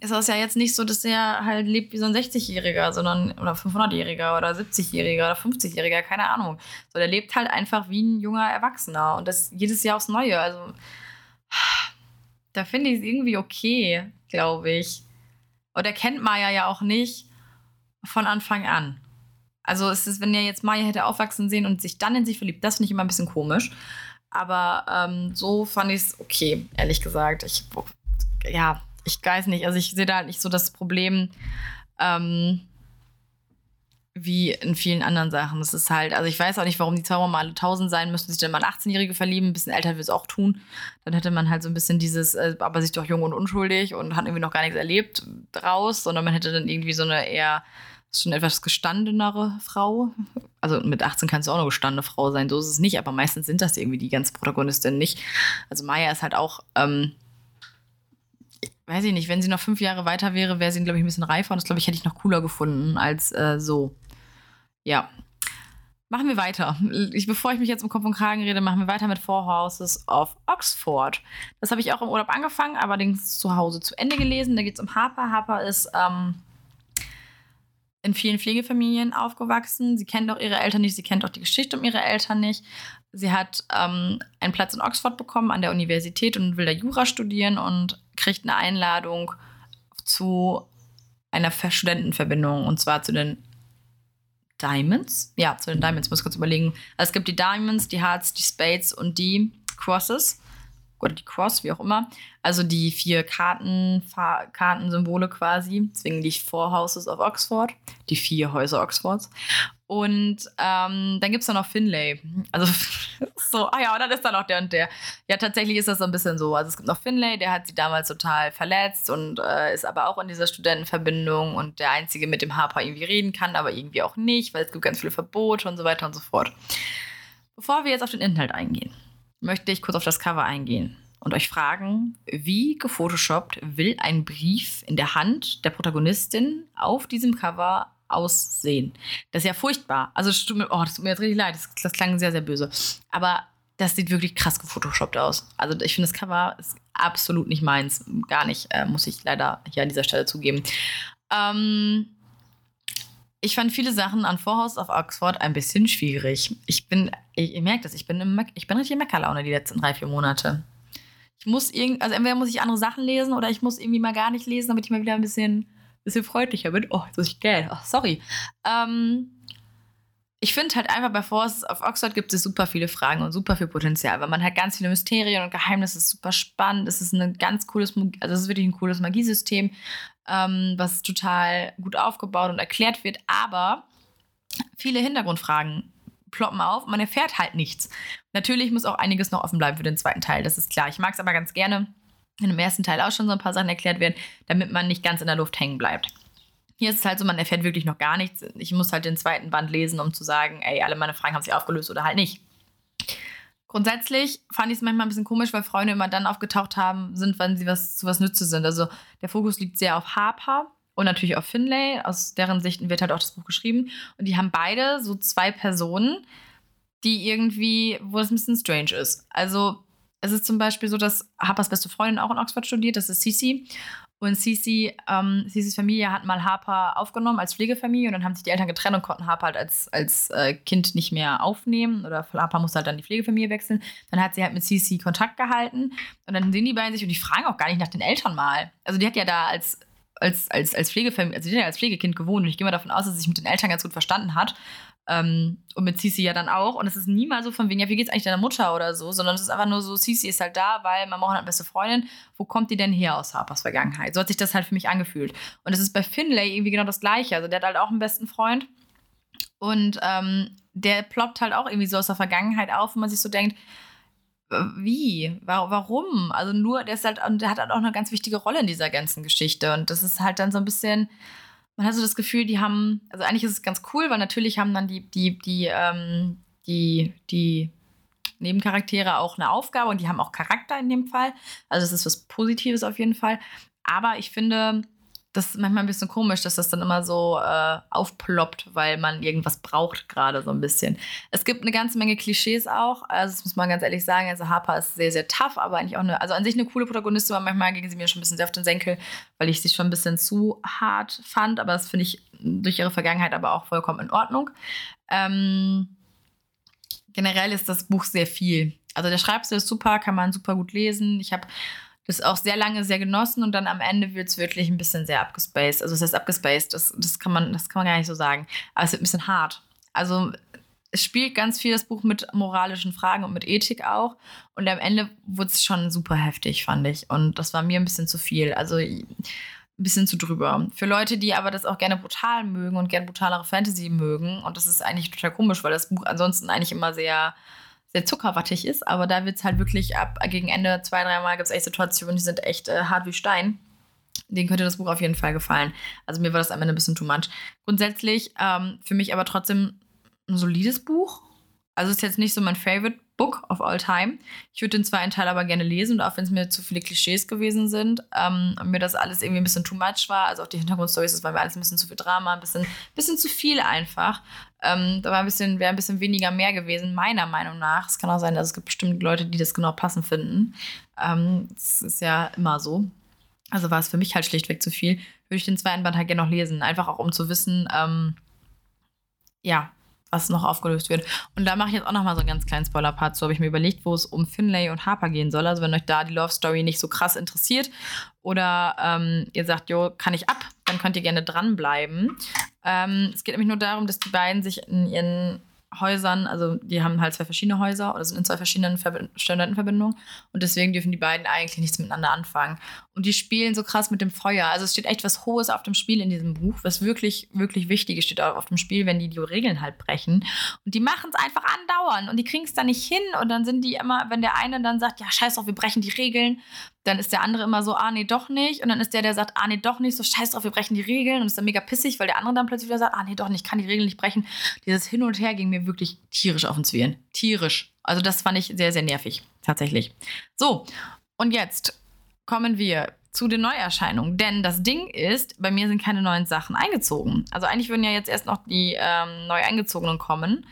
ist das ja jetzt nicht so, dass er halt lebt wie so ein 60-Jähriger, sondern oder 500-Jähriger oder 70-Jähriger oder 50-Jähriger, keine Ahnung. So, der lebt halt einfach wie ein junger Erwachsener und das jedes Jahr aufs Neue. Also, da finde ich es irgendwie okay, glaube ich. Und er kennt Maya ja auch nicht von Anfang an. Also, es ist, wenn er jetzt Maya hätte aufwachsen sehen und sich dann in sich verliebt, das finde ich immer ein bisschen komisch. Aber ähm, so fand ich es okay, ehrlich gesagt. Ich, ja, ich weiß nicht, also ich sehe da halt nicht so das Problem ähm, wie in vielen anderen Sachen. Es ist halt, also ich weiß auch nicht, warum die Zauberer mal alle 1000 sein müssen, sich dann mal 18-Jährige verlieben, ein bisschen älter will es auch tun. Dann hätte man halt so ein bisschen dieses, äh, aber sich doch jung und unschuldig und hat irgendwie noch gar nichts erlebt draus, sondern man hätte dann irgendwie so eine eher schon etwas gestandenere Frau. Also mit 18 kannst du auch eine gestandene Frau sein, so ist es nicht, aber meistens sind das irgendwie die ganzen Protagonistinnen nicht. Also Maya ist halt auch ähm, weiß ich nicht, wenn sie noch fünf Jahre weiter wäre, wäre sie, glaube ich, ein bisschen reifer. Und das, glaube ich, hätte ich noch cooler gefunden als äh, so. Ja. Machen wir weiter. Ich, bevor ich mich jetzt um Kopf und Kragen rede, machen wir weiter mit Four Houses of Oxford. Das habe ich auch im Urlaub angefangen, allerdings zu Hause zu Ende gelesen. Da geht es um Harper. Harper ist ähm, in vielen Pflegefamilien aufgewachsen. Sie kennt auch ihre Eltern nicht, sie kennt auch die Geschichte um ihre Eltern nicht. Sie hat ähm, einen Platz in Oxford bekommen an der Universität und will da Jura studieren und kriegt eine Einladung zu einer Studentenverbindung und zwar zu den Diamonds. Ja, zu den Diamonds, muss kurz überlegen. Also es gibt die Diamonds, die Hearts, die Spades und die Crosses. Oder die Cross, wie auch immer. Also die vier Karten, Kartensymbole quasi. Deswegen die Four Houses of Oxford. Die vier Häuser Oxfords. Und ähm, dann gibt es da noch Finlay. Also so, ah ja, und dann ist da noch der und der. Ja, tatsächlich ist das so ein bisschen so. Also es gibt noch Finlay, der hat sie damals total verletzt und äh, ist aber auch in dieser Studentenverbindung und der Einzige, mit dem Harper irgendwie reden kann, aber irgendwie auch nicht, weil es gibt ganz viele Verbote und so weiter und so fort. Bevor wir jetzt auf den Inhalt eingehen, möchte ich kurz auf das Cover eingehen und euch fragen, wie gefotoshoppt will ein Brief in der Hand der Protagonistin auf diesem Cover aussehen. Das ist ja furchtbar. Also, oh, das tut mir jetzt richtig leid. Das, das klang sehr, sehr böse. Aber das sieht wirklich krass gefotoshoppt aus. Also, ich finde, das Cover ist absolut nicht meins. Gar nicht, äh, muss ich leider hier an dieser Stelle zugeben. Ähm, Ich fand viele Sachen an Vorhaus auf Oxford ein bisschen schwierig. Ich bin, ihr, ihr merkt das, ich bin, im, ich bin richtig in Meckerlaune die letzten drei, vier Monate. Ich muss irgend, also entweder muss ich andere Sachen lesen oder ich muss irgendwie mal gar nicht lesen, damit ich mal wieder ein bisschen, bisschen freundlicher bin. Oh, jetzt muss ich Geld. Oh, sorry. Ähm, ich finde halt einfach bei Force auf Oxford gibt es super viele Fragen und super viel Potenzial, weil man hat ganz viele Mysterien und Geheimnisse, ist super spannend, es ist ein ganz cooles, also es ist wirklich ein cooles Magiesystem, ähm, was total gut aufgebaut und erklärt wird, aber viele Hintergrundfragen ploppen auf, man erfährt halt nichts. Natürlich muss auch einiges noch offen bleiben für den zweiten Teil, das ist klar. Ich mag es aber ganz gerne, wenn im ersten Teil auch schon so ein paar Sachen erklärt werden, damit man nicht ganz in der Luft hängen bleibt. Hier ist es halt so, man erfährt wirklich noch gar nichts. Ich muss halt den zweiten Band lesen, um zu sagen, ey, alle meine Fragen haben sich aufgelöst oder halt nicht. Grundsätzlich fand ich es manchmal ein bisschen komisch, weil Freunde immer dann aufgetaucht haben, sind, wenn sie was zu was Nütze sind. Also der Fokus liegt sehr auf Harper und natürlich auf Finlay. Aus deren Sichten wird halt auch das Buch geschrieben. Und die haben beide so zwei Personen, die irgendwie, wo es ein bisschen strange ist. Also es ist zum Beispiel so, dass Harpers beste Freundin auch in Oxford studiert, das ist Cici. Und Cici, ähm, Cicis Familie hat mal Harper aufgenommen als Pflegefamilie und dann haben sich die Eltern getrennt und konnten Harper halt als, als äh, Kind nicht mehr aufnehmen oder Harper musste halt dann die Pflegefamilie wechseln. Dann hat sie halt mit Cici Kontakt gehalten und dann sehen die beiden sich und die fragen auch gar nicht nach den Eltern mal. Also die hat ja da als als, als, als Pflegefamilie, also die hat ja als Pflegekind gewohnt und ich gehe mal davon aus, dass sie sich mit den Eltern ganz gut verstanden hat. Ähm, und mit Cici ja dann auch. Und es ist niemals so von wegen, ja, wie geht's eigentlich deiner Mutter oder so, sondern es ist einfach nur so, Cici ist halt da, weil Mama hat eine beste Freundin. Wo kommt die denn her aus Harpers Vergangenheit? So hat sich das halt für mich angefühlt. Und es ist bei Finlay irgendwie genau das Gleiche. Also der hat halt auch einen besten Freund. Und ähm, der ploppt halt auch irgendwie so aus der Vergangenheit auf, wo man sich so denkt, wie? Warum? Also nur, der ist halt, der hat halt auch eine ganz wichtige Rolle in dieser ganzen Geschichte. Und das ist halt dann so ein bisschen, man hat so das Gefühl, die haben, also eigentlich ist es ganz cool, weil natürlich haben dann die, die, die, ähm, die, die Nebencharaktere auch eine Aufgabe und die haben auch Charakter in dem Fall. Also es ist was Positives auf jeden Fall. Aber ich finde, das ist manchmal ein bisschen komisch, dass das dann immer so äh, aufploppt, weil man irgendwas braucht gerade so ein bisschen. Es gibt eine ganze Menge Klischees auch, also das muss man ganz ehrlich sagen. Also Harper ist sehr, sehr tough, aber eigentlich auch eine, also an sich eine coole Protagonistin, aber manchmal gingen sie mir schon ein bisschen sehr auf den Senkel, weil ich sie schon ein bisschen zu hart fand, aber das finde ich durch ihre Vergangenheit aber auch vollkommen in Ordnung. Ähm, generell ist das Buch sehr viel. Also der Schreibstil ist super, kann man super gut lesen. Ich habe das auch sehr lange sehr genossen und dann am Ende wird es wirklich ein bisschen sehr abgespaced. Also es ist abgespaced, das, das, kann man, das kann man gar nicht so sagen. Aber es wird ein bisschen hart. Also es spielt ganz viel das Buch mit moralischen Fragen und mit Ethik auch. Und am Ende wurde es schon super heftig, fand ich. Und das war mir ein bisschen zu viel. Also ein bisschen zu drüber. Für Leute, die aber das auch gerne brutal mögen und gerne brutalere Fantasy mögen, und das ist eigentlich total komisch, weil das Buch ansonsten eigentlich immer sehr sehr zuckerwattig ist, aber da wird es halt wirklich ab gegen Ende zwei, dreimal gibt es echt Situationen, die sind echt äh, hart wie Stein. Den könnte das Buch auf jeden Fall gefallen. Also mir war das am Ende ein bisschen too much. Grundsätzlich ähm, für mich aber trotzdem ein solides Buch. Also ist jetzt nicht so mein Favorite Book of all time. Ich würde den zweiten Teil aber gerne lesen auch wenn es mir zu viele Klischees gewesen sind ähm, und mir das alles irgendwie ein bisschen too much war, also auch die Hintergrundstories, das war mir alles ein bisschen zu viel Drama, ein bisschen, bisschen zu viel einfach. Ähm, da war ein bisschen, wäre ein bisschen weniger mehr gewesen, meiner Meinung nach. Es kann auch sein, dass es gibt bestimmt Leute, die das genau passend finden. Ähm, das ist ja immer so. Also war es für mich halt schlichtweg zu viel. Würde ich den zweiten Band halt gerne noch lesen. Einfach auch um zu wissen, ähm, ja, was noch aufgelöst wird. Und da mache ich jetzt auch noch mal so einen ganz kleinen Spoiler-Part So habe ich mir überlegt, wo es um Finlay und Harper gehen soll. Also wenn euch da die Love Story nicht so krass interessiert oder ähm, ihr sagt, jo, kann ich ab, dann könnt ihr gerne dranbleiben. Ähm, es geht nämlich nur darum, dass die beiden sich in ihren Häusern, also die haben halt zwei verschiedene Häuser oder sind in zwei verschiedenen Verb Studentenverbindungen und deswegen dürfen die beiden eigentlich nichts miteinander anfangen. Und die spielen so krass mit dem Feuer. Also es steht echt was Hohes auf dem Spiel in diesem Buch, was wirklich, wirklich Wichtiges steht auf dem Spiel, wenn die die Regeln halt brechen. Und die machen es einfach andauernd und die kriegen es da nicht hin und dann sind die immer, wenn der eine dann sagt, ja scheiß drauf, wir brechen die Regeln, dann ist der andere immer so, ah nee, doch nicht. Und dann ist der, der sagt, ah nee, doch nicht, so scheiß drauf, wir brechen die Regeln und ist dann mega pissig, weil der andere dann plötzlich wieder sagt, ah nee, doch nicht, ich kann die Regeln nicht brechen. Dieses Hin und Her ging mir wirklich tierisch auf den Zwirn. Tierisch. Also das fand ich sehr, sehr nervig, tatsächlich. So, und jetzt kommen wir zu den Neuerscheinungen. Denn das Ding ist, bei mir sind keine neuen Sachen eingezogen. Also eigentlich würden ja jetzt erst noch die ähm, neu eingezogenen kommen.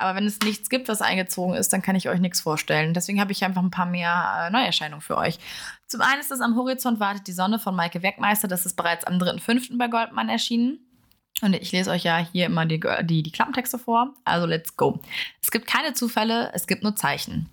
Aber wenn es nichts gibt, was eingezogen ist, dann kann ich euch nichts vorstellen. Deswegen habe ich einfach ein paar mehr äh, Neuerscheinungen für euch. Zum einen ist es am Horizont wartet die Sonne von Maike Werkmeister. Das ist bereits am 3.5. bei Goldmann erschienen. Und ich lese euch ja hier immer die, die, die Klappentexte vor. Also let's go. Es gibt keine Zufälle, es gibt nur Zeichen.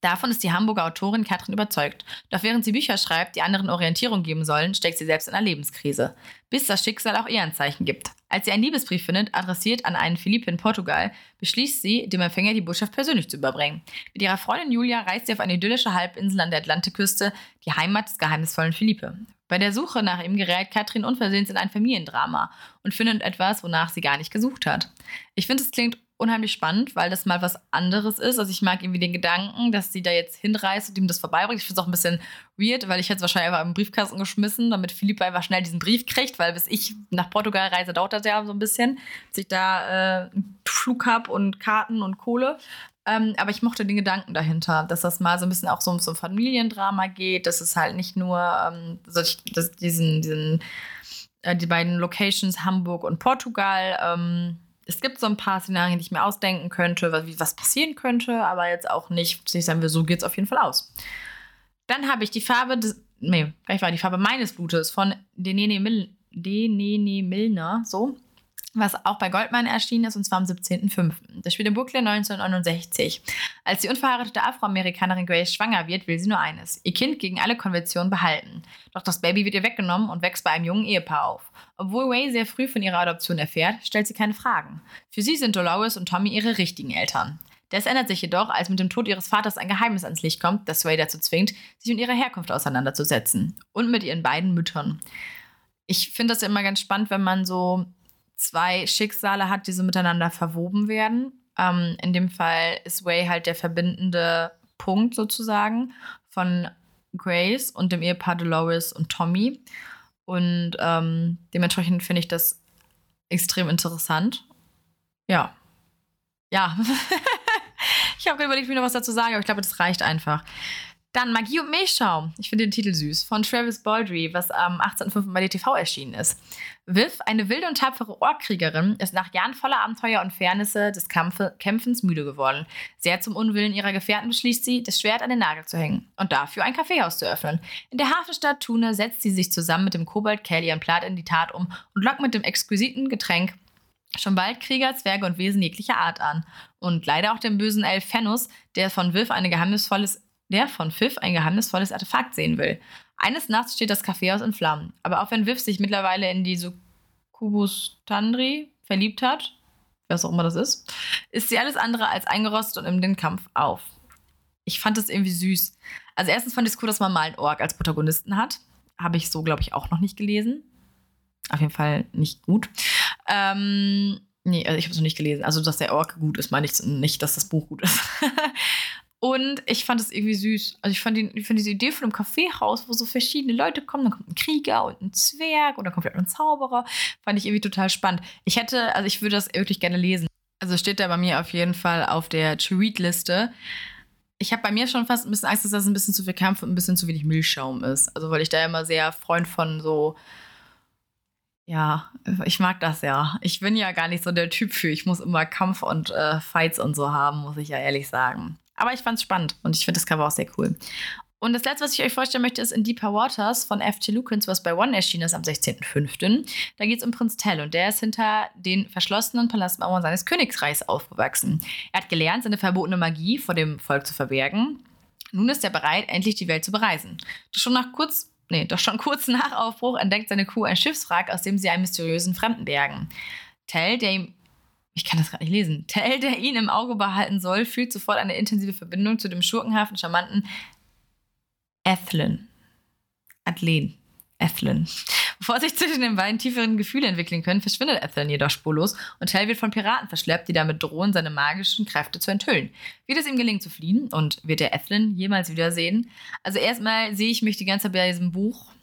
Davon ist die Hamburger Autorin Katrin überzeugt. Doch während sie Bücher schreibt, die anderen Orientierung geben sollen, steckt sie selbst in einer Lebenskrise. Bis das Schicksal auch ihr ein Zeichen gibt. Als sie einen Liebesbrief findet, adressiert an einen Philipp in Portugal, beschließt sie, dem Empfänger die Botschaft persönlich zu überbringen. Mit ihrer Freundin Julia reist sie auf eine idyllische Halbinsel an der Atlantikküste, die Heimat des geheimnisvollen Philippe. Bei der Suche nach ihm gerät Katrin unversehens in ein Familiendrama und findet etwas, wonach sie gar nicht gesucht hat. Ich finde, es klingt unheimlich spannend, weil das mal was anderes ist. Also ich mag irgendwie den Gedanken, dass sie da jetzt hinreist und ihm das vorbeibringt. Ich finde es auch ein bisschen weird, weil ich hätte es wahrscheinlich einfach im Briefkasten geschmissen, damit Philipp einfach schnell diesen Brief kriegt, weil bis ich nach Portugal reise, dauert das ja so ein bisschen, bis ich da äh, einen Flug habe und Karten und Kohle. Ähm, aber ich mochte den Gedanken dahinter, dass das mal so ein bisschen auch so um so ein Familiendrama geht, dass es halt nicht nur ähm, solch, diesen, diesen äh, die beiden Locations Hamburg und Portugal ähm, es gibt so ein paar Szenarien, die ich mir ausdenken könnte, was, was passieren könnte, aber jetzt auch nicht, ich sagen wir, so geht es auf jeden Fall aus. Dann habe ich die Farbe des, nee, gleich war die Farbe meines Blutes von Denene, Mil, Denene Milner, so, was auch bei Goldman erschienen ist, und zwar am 17.05. Das spielt in Brooklyn 1969. Als die unverheiratete Afroamerikanerin Grace schwanger wird, will sie nur eines: ihr Kind gegen alle Konventionen behalten. Doch das Baby wird ihr weggenommen und wächst bei einem jungen Ehepaar auf. Obwohl Way sehr früh von ihrer Adoption erfährt, stellt sie keine Fragen. Für sie sind Dolores und Tommy ihre richtigen Eltern. Das ändert sich jedoch, als mit dem Tod ihres Vaters ein Geheimnis ans Licht kommt, das Way dazu zwingt, sich mit ihrer Herkunft auseinanderzusetzen. Und mit ihren beiden Müttern. Ich finde das immer ganz spannend, wenn man so zwei Schicksale hat, die so miteinander verwoben werden. Ähm, in dem Fall ist Way halt der verbindende Punkt sozusagen von Grace und dem Ehepaar Dolores und Tommy. Und ähm, dementsprechend finde ich das extrem interessant. Ja. Ja. ich habe überlegt, wie noch was dazu sagen, aber ich glaube, das reicht einfach. Dann Magie und Milchschaum. Ich finde den Titel süß. Von Travis Baldry, was am 18.05. bei DTV erschienen ist. Viv, eine wilde und tapfere Ohrkriegerin, ist nach Jahren voller Abenteuer und Fairnisse des Kampfe, Kämpfens müde geworden. Sehr zum Unwillen ihrer Gefährten beschließt sie, das Schwert an den Nagel zu hängen und dafür ein Kaffeehaus zu öffnen. In der Hafenstadt Thune setzt sie sich zusammen mit dem Kobold ihren Plat in die Tat um und lockt mit dem exquisiten Getränk schon bald Krieger, Zwerge und Wesen jeglicher Art an. Und leider auch den bösen Elf Fenus, der von Viv eine geheimnisvolles der von Viv ein geheimnisvolles Artefakt sehen will. Eines Nachts steht das Kaffeehaus in Flammen. Aber auch wenn Viv sich mittlerweile in die Succubus Tandri verliebt hat, was auch immer das ist, ist sie alles andere als eingerostet und nimmt den Kampf auf. Ich fand das irgendwie süß. Also erstens fand ich es cool, dass man mal einen Ork als Protagonisten hat. Habe ich so, glaube ich, auch noch nicht gelesen. Auf jeden Fall nicht gut. Ähm, nee, also ich habe es noch nicht gelesen. Also, dass der Ork gut ist, meine ich nicht, dass das Buch gut ist. Und ich fand es irgendwie süß. Also ich fand, die, ich fand diese Idee von einem Kaffeehaus, wo so verschiedene Leute kommen, dann kommt ein Krieger und ein Zwerg und dann kommt vielleicht ein Zauberer, fand ich irgendwie total spannend. Ich hätte, also ich würde das wirklich gerne lesen. Also steht da bei mir auf jeden Fall auf der To-Read-Liste. Ich habe bei mir schon fast ein bisschen Angst, dass das ein bisschen zu viel Kampf und ein bisschen zu wenig Milchschaum ist. Also weil ich da immer sehr Freund von so ja, ich mag das ja. Ich bin ja gar nicht so der Typ für. Ich muss immer Kampf und äh, Fights und so haben, muss ich ja ehrlich sagen. Aber ich fand es spannend und ich finde das Cover auch sehr cool. Und das letzte, was ich euch vorstellen möchte, ist In Deeper Waters von F.T. Lukens, was bei One erschienen ist am 16.05. Da geht es um Prinz Tell und der ist hinter den verschlossenen Palastmauern seines Königreichs aufgewachsen. Er hat gelernt, seine verbotene Magie vor dem Volk zu verbergen. Nun ist er bereit, endlich die Welt zu bereisen. Doch schon nach kurz nee, doch schon kurz nach Aufbruch entdeckt seine Crew ein Schiffswrack, aus dem sie einen mysteriösen Fremden bergen. Tell, der ihm ich kann das gerade nicht lesen. Tell, der ihn im Auge behalten soll, fühlt sofort eine intensive Verbindung zu dem schurkenhaften, charmanten Ethlin. Athen. Ethlin. Bevor sich zwischen den beiden tieferen Gefühle entwickeln können, verschwindet Ethlin jedoch spurlos und Tell wird von Piraten verschleppt, die damit drohen, seine magischen Kräfte zu enthüllen. Wird es ihm gelingen zu fliehen und wird er Ethlin jemals wiedersehen? Also erstmal sehe ich mich die ganze Zeit bei diesem Buch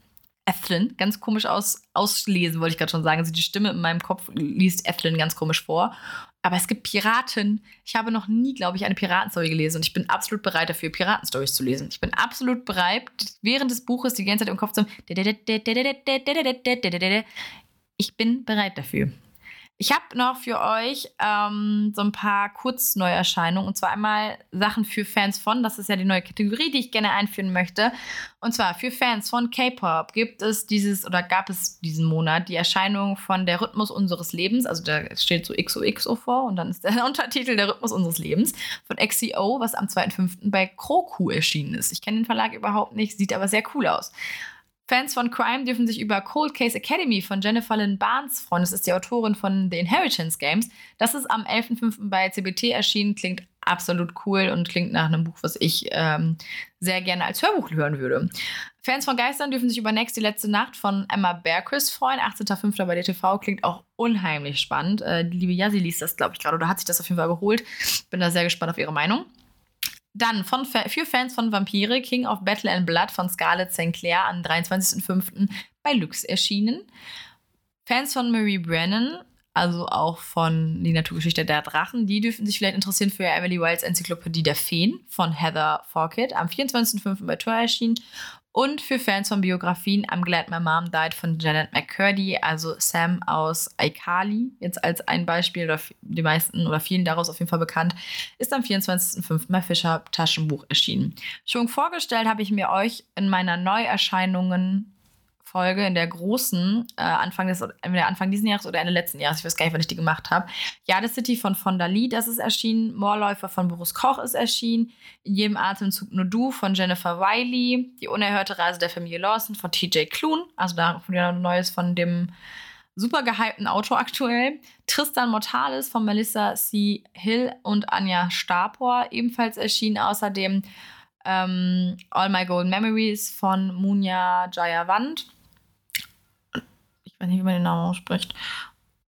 Ethlin ganz komisch aus, auslesen, wollte ich gerade schon sagen. Also die Stimme in meinem Kopf liest Ethlin ganz komisch vor. Aber es gibt Piraten. Ich habe noch nie, glaube ich, eine Piratenstory gelesen und ich bin absolut bereit dafür, Piratenstories zu lesen. Ich bin absolut bereit, während des Buches die ganze Zeit im Kopf zu. Ich bin bereit dafür. Ich habe noch für euch ähm, so ein paar Kurzneuerscheinungen. Und zwar einmal Sachen für Fans von. Das ist ja die neue Kategorie, die ich gerne einführen möchte. Und zwar für Fans von K-Pop gibt es dieses oder gab es diesen Monat die Erscheinung von Der Rhythmus unseres Lebens. Also da steht so XOXO vor und dann ist der Untertitel Der Rhythmus unseres Lebens von XCO, was am 2.5. bei Kroku erschienen ist. Ich kenne den Verlag überhaupt nicht, sieht aber sehr cool aus. Fans von Crime dürfen sich über Cold Case Academy von Jennifer Lynn Barnes freuen. Das ist die Autorin von The Inheritance Games. Das ist am 11.05. bei CBT erschienen. Klingt absolut cool und klingt nach einem Buch, was ich ähm, sehr gerne als Hörbuch hören würde. Fans von Geistern dürfen sich über Next die letzte Nacht von Emma Bergquist freuen. 18.05. bei DTV klingt auch unheimlich spannend. Äh, die liebe Yasi liest das, glaube ich, gerade oder hat sich das auf jeden Fall geholt. Bin da sehr gespannt auf ihre Meinung. Dann von, für Fans von Vampire, King of Battle and Blood von Scarlett St. Clair am 23.05. bei Lux erschienen. Fans von Marie Brennan, also auch von Die Naturgeschichte der Drachen, die dürfen sich vielleicht interessieren für Emily Wilds Enzyklopädie der Feen von Heather Forkett, am 24.05. bei Tor erschienen. Und für Fans von Biografien, I'm Glad My Mom Died von Janet McCurdy, also Sam aus iCarly, jetzt als ein Beispiel, oder die meisten oder vielen daraus auf jeden Fall bekannt, ist am 24.05. bei Fischer Taschenbuch erschienen. Schon vorgestellt habe ich mir euch in meiner Neuerscheinungen Folge, in der großen, äh, Anfang des, entweder Anfang dieses Jahres oder Ende letzten Jahres, ich weiß gar nicht, wann ich die gemacht habe. Ja, the City von Fonda Lee, das ist erschienen. Moorläufer von Boris Koch ist erschienen. In jedem Atemzug nur du von Jennifer Wiley. Die unerhörte Reise der Familie Lawson von TJ Klun. Also da wieder Neues von dem super gehypten Autor aktuell. Tristan Mortalis von Melissa C. Hill und Anja Stapor ebenfalls erschienen. Außerdem ähm, All My Golden Memories von Munja Jayawand weiß nicht, wie man den Namen ausspricht.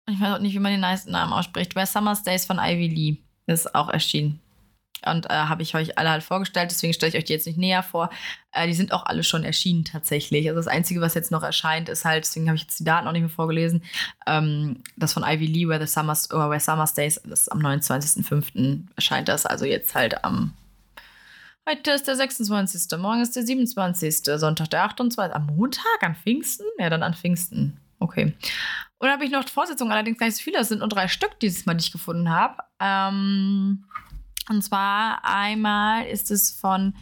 Ich weiß auch nicht, wie man den Namen ausspricht. Where Summer's Days von Ivy Lee ist auch erschienen. Und äh, habe ich euch alle halt vorgestellt, deswegen stelle ich euch die jetzt nicht näher vor. Äh, die sind auch alle schon erschienen tatsächlich. Also das Einzige, was jetzt noch erscheint, ist halt, deswegen habe ich jetzt die Daten auch nicht mehr vorgelesen, ähm, das von Ivy Lee, Where, the Summer's, oder Where Summer's Days, das ist am 29.05. erscheint das, also jetzt halt am Heute ist der 26. Morgen ist der 27. Sonntag der 28. Am Montag, an Pfingsten? Ja, dann an Pfingsten. Okay. Und habe ich noch Fortsetzungen, allerdings gar nicht so viele. Das sind nur drei Stück dieses Mal, die ich gefunden habe. Ähm, und zwar einmal ist es von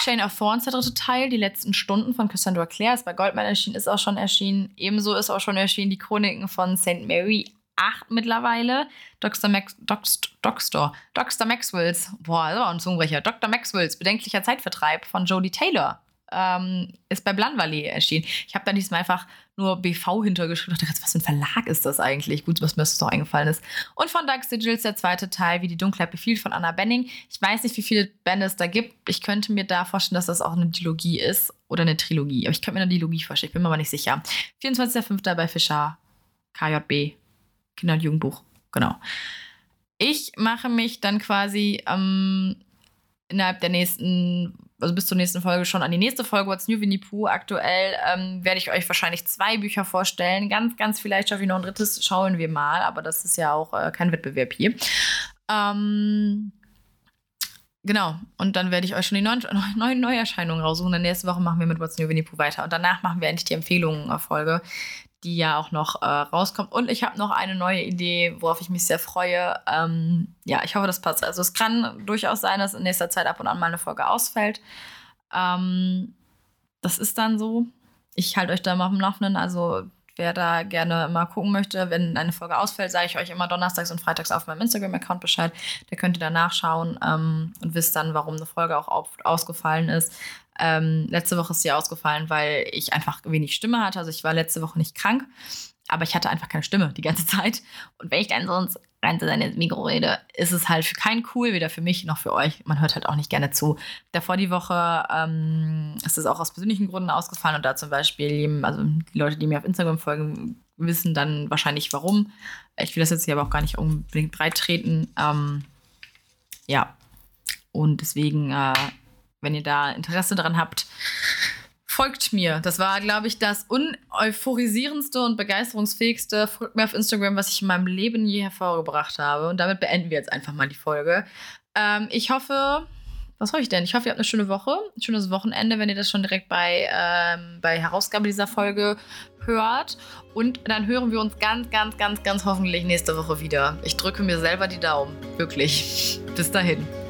Shane of Thorns, der dritte Teil, die letzten Stunden von Cassandra Clare, ist bei Goldman erschienen, ist auch schon erschienen. Ebenso ist auch schon erschienen die Chroniken von St. Mary 8 mittlerweile. Dr. Max, Dr. Dr. Maxwells, boah, das war ein Zungenbrecher. Dr. Maxwells bedenklicher Zeitvertreib von Jodie Taylor ähm, ist bei Blanvalley erschienen. Ich habe da diesmal einfach nur BV hintergeschrieben. Ich dachte, was für ein Verlag ist das eigentlich? Gut, was mir das doch eingefallen ist. Und von Dark Sigils der zweite Teil, wie die Dunkelheit befiehlt, von Anna Benning. Ich weiß nicht, wie viele Bände es da gibt. Ich könnte mir da vorstellen, dass das auch eine Dilogie ist oder eine Trilogie. Aber ich könnte mir eine Dilogie vorstellen. Ich bin mir aber nicht sicher. 24.05. bei Fischer, KJB, Kinder- und Jugendbuch. Genau. Ich mache mich dann quasi ähm, innerhalb der nächsten also bis zur nächsten Folge schon an die nächste Folge What's New Winnie Pooh. Aktuell ähm, werde ich euch wahrscheinlich zwei Bücher vorstellen. Ganz, ganz vielleicht schaffe ich noch ein drittes, schauen wir mal. Aber das ist ja auch äh, kein Wettbewerb hier. Ähm, genau. Und dann werde ich euch schon die neuen, neuen Neuerscheinungen raussuchen. Dann nächste Woche machen wir mit What's New Winnie Pooh weiter. Und danach machen wir endlich die Empfehlungen-Folge, die ja auch noch äh, rauskommt. Und ich habe noch eine neue Idee, worauf ich mich sehr freue. Ähm, ja, ich hoffe, das passt. Also es kann durchaus sein, dass in nächster Zeit ab und an mal eine Folge ausfällt. Ähm, das ist dann so. Ich halte euch da mal auf dem Laufenden. Also wer da gerne mal gucken möchte, wenn eine Folge ausfällt, sage ich euch immer donnerstags und freitags auf meinem Instagram-Account Bescheid. Da könnt ihr dann nachschauen ähm, und wisst dann, warum eine Folge auch auf, ausgefallen ist. Ähm, letzte Woche ist sie ausgefallen, weil ich einfach wenig Stimme hatte. Also ich war letzte Woche nicht krank, aber ich hatte einfach keine Stimme die ganze Zeit. Und wenn ich dann sonst rein zu seinem Mikro rede, ist es halt für keinen cool, weder für mich noch für euch. Man hört halt auch nicht gerne zu. Davor die Woche ähm, ist es auch aus persönlichen Gründen ausgefallen und da zum Beispiel, also die Leute, die mir auf Instagram folgen, wissen dann wahrscheinlich warum. Ich will das jetzt hier aber auch gar nicht unbedingt breit treten. Ähm, ja. Und deswegen äh, wenn ihr da Interesse daran habt, folgt mir. Das war, glaube ich, das uneuphorisierendste und begeisterungsfähigste Folgt mir auf Instagram, was ich in meinem Leben je hervorgebracht habe. Und damit beenden wir jetzt einfach mal die Folge. Ähm, ich hoffe, was hoffe ich denn? Ich hoffe, ihr habt eine schöne Woche, ein schönes Wochenende, wenn ihr das schon direkt bei, ähm, bei Herausgabe dieser Folge hört. Und dann hören wir uns ganz, ganz, ganz, ganz hoffentlich nächste Woche wieder. Ich drücke mir selber die Daumen. Wirklich. Bis dahin.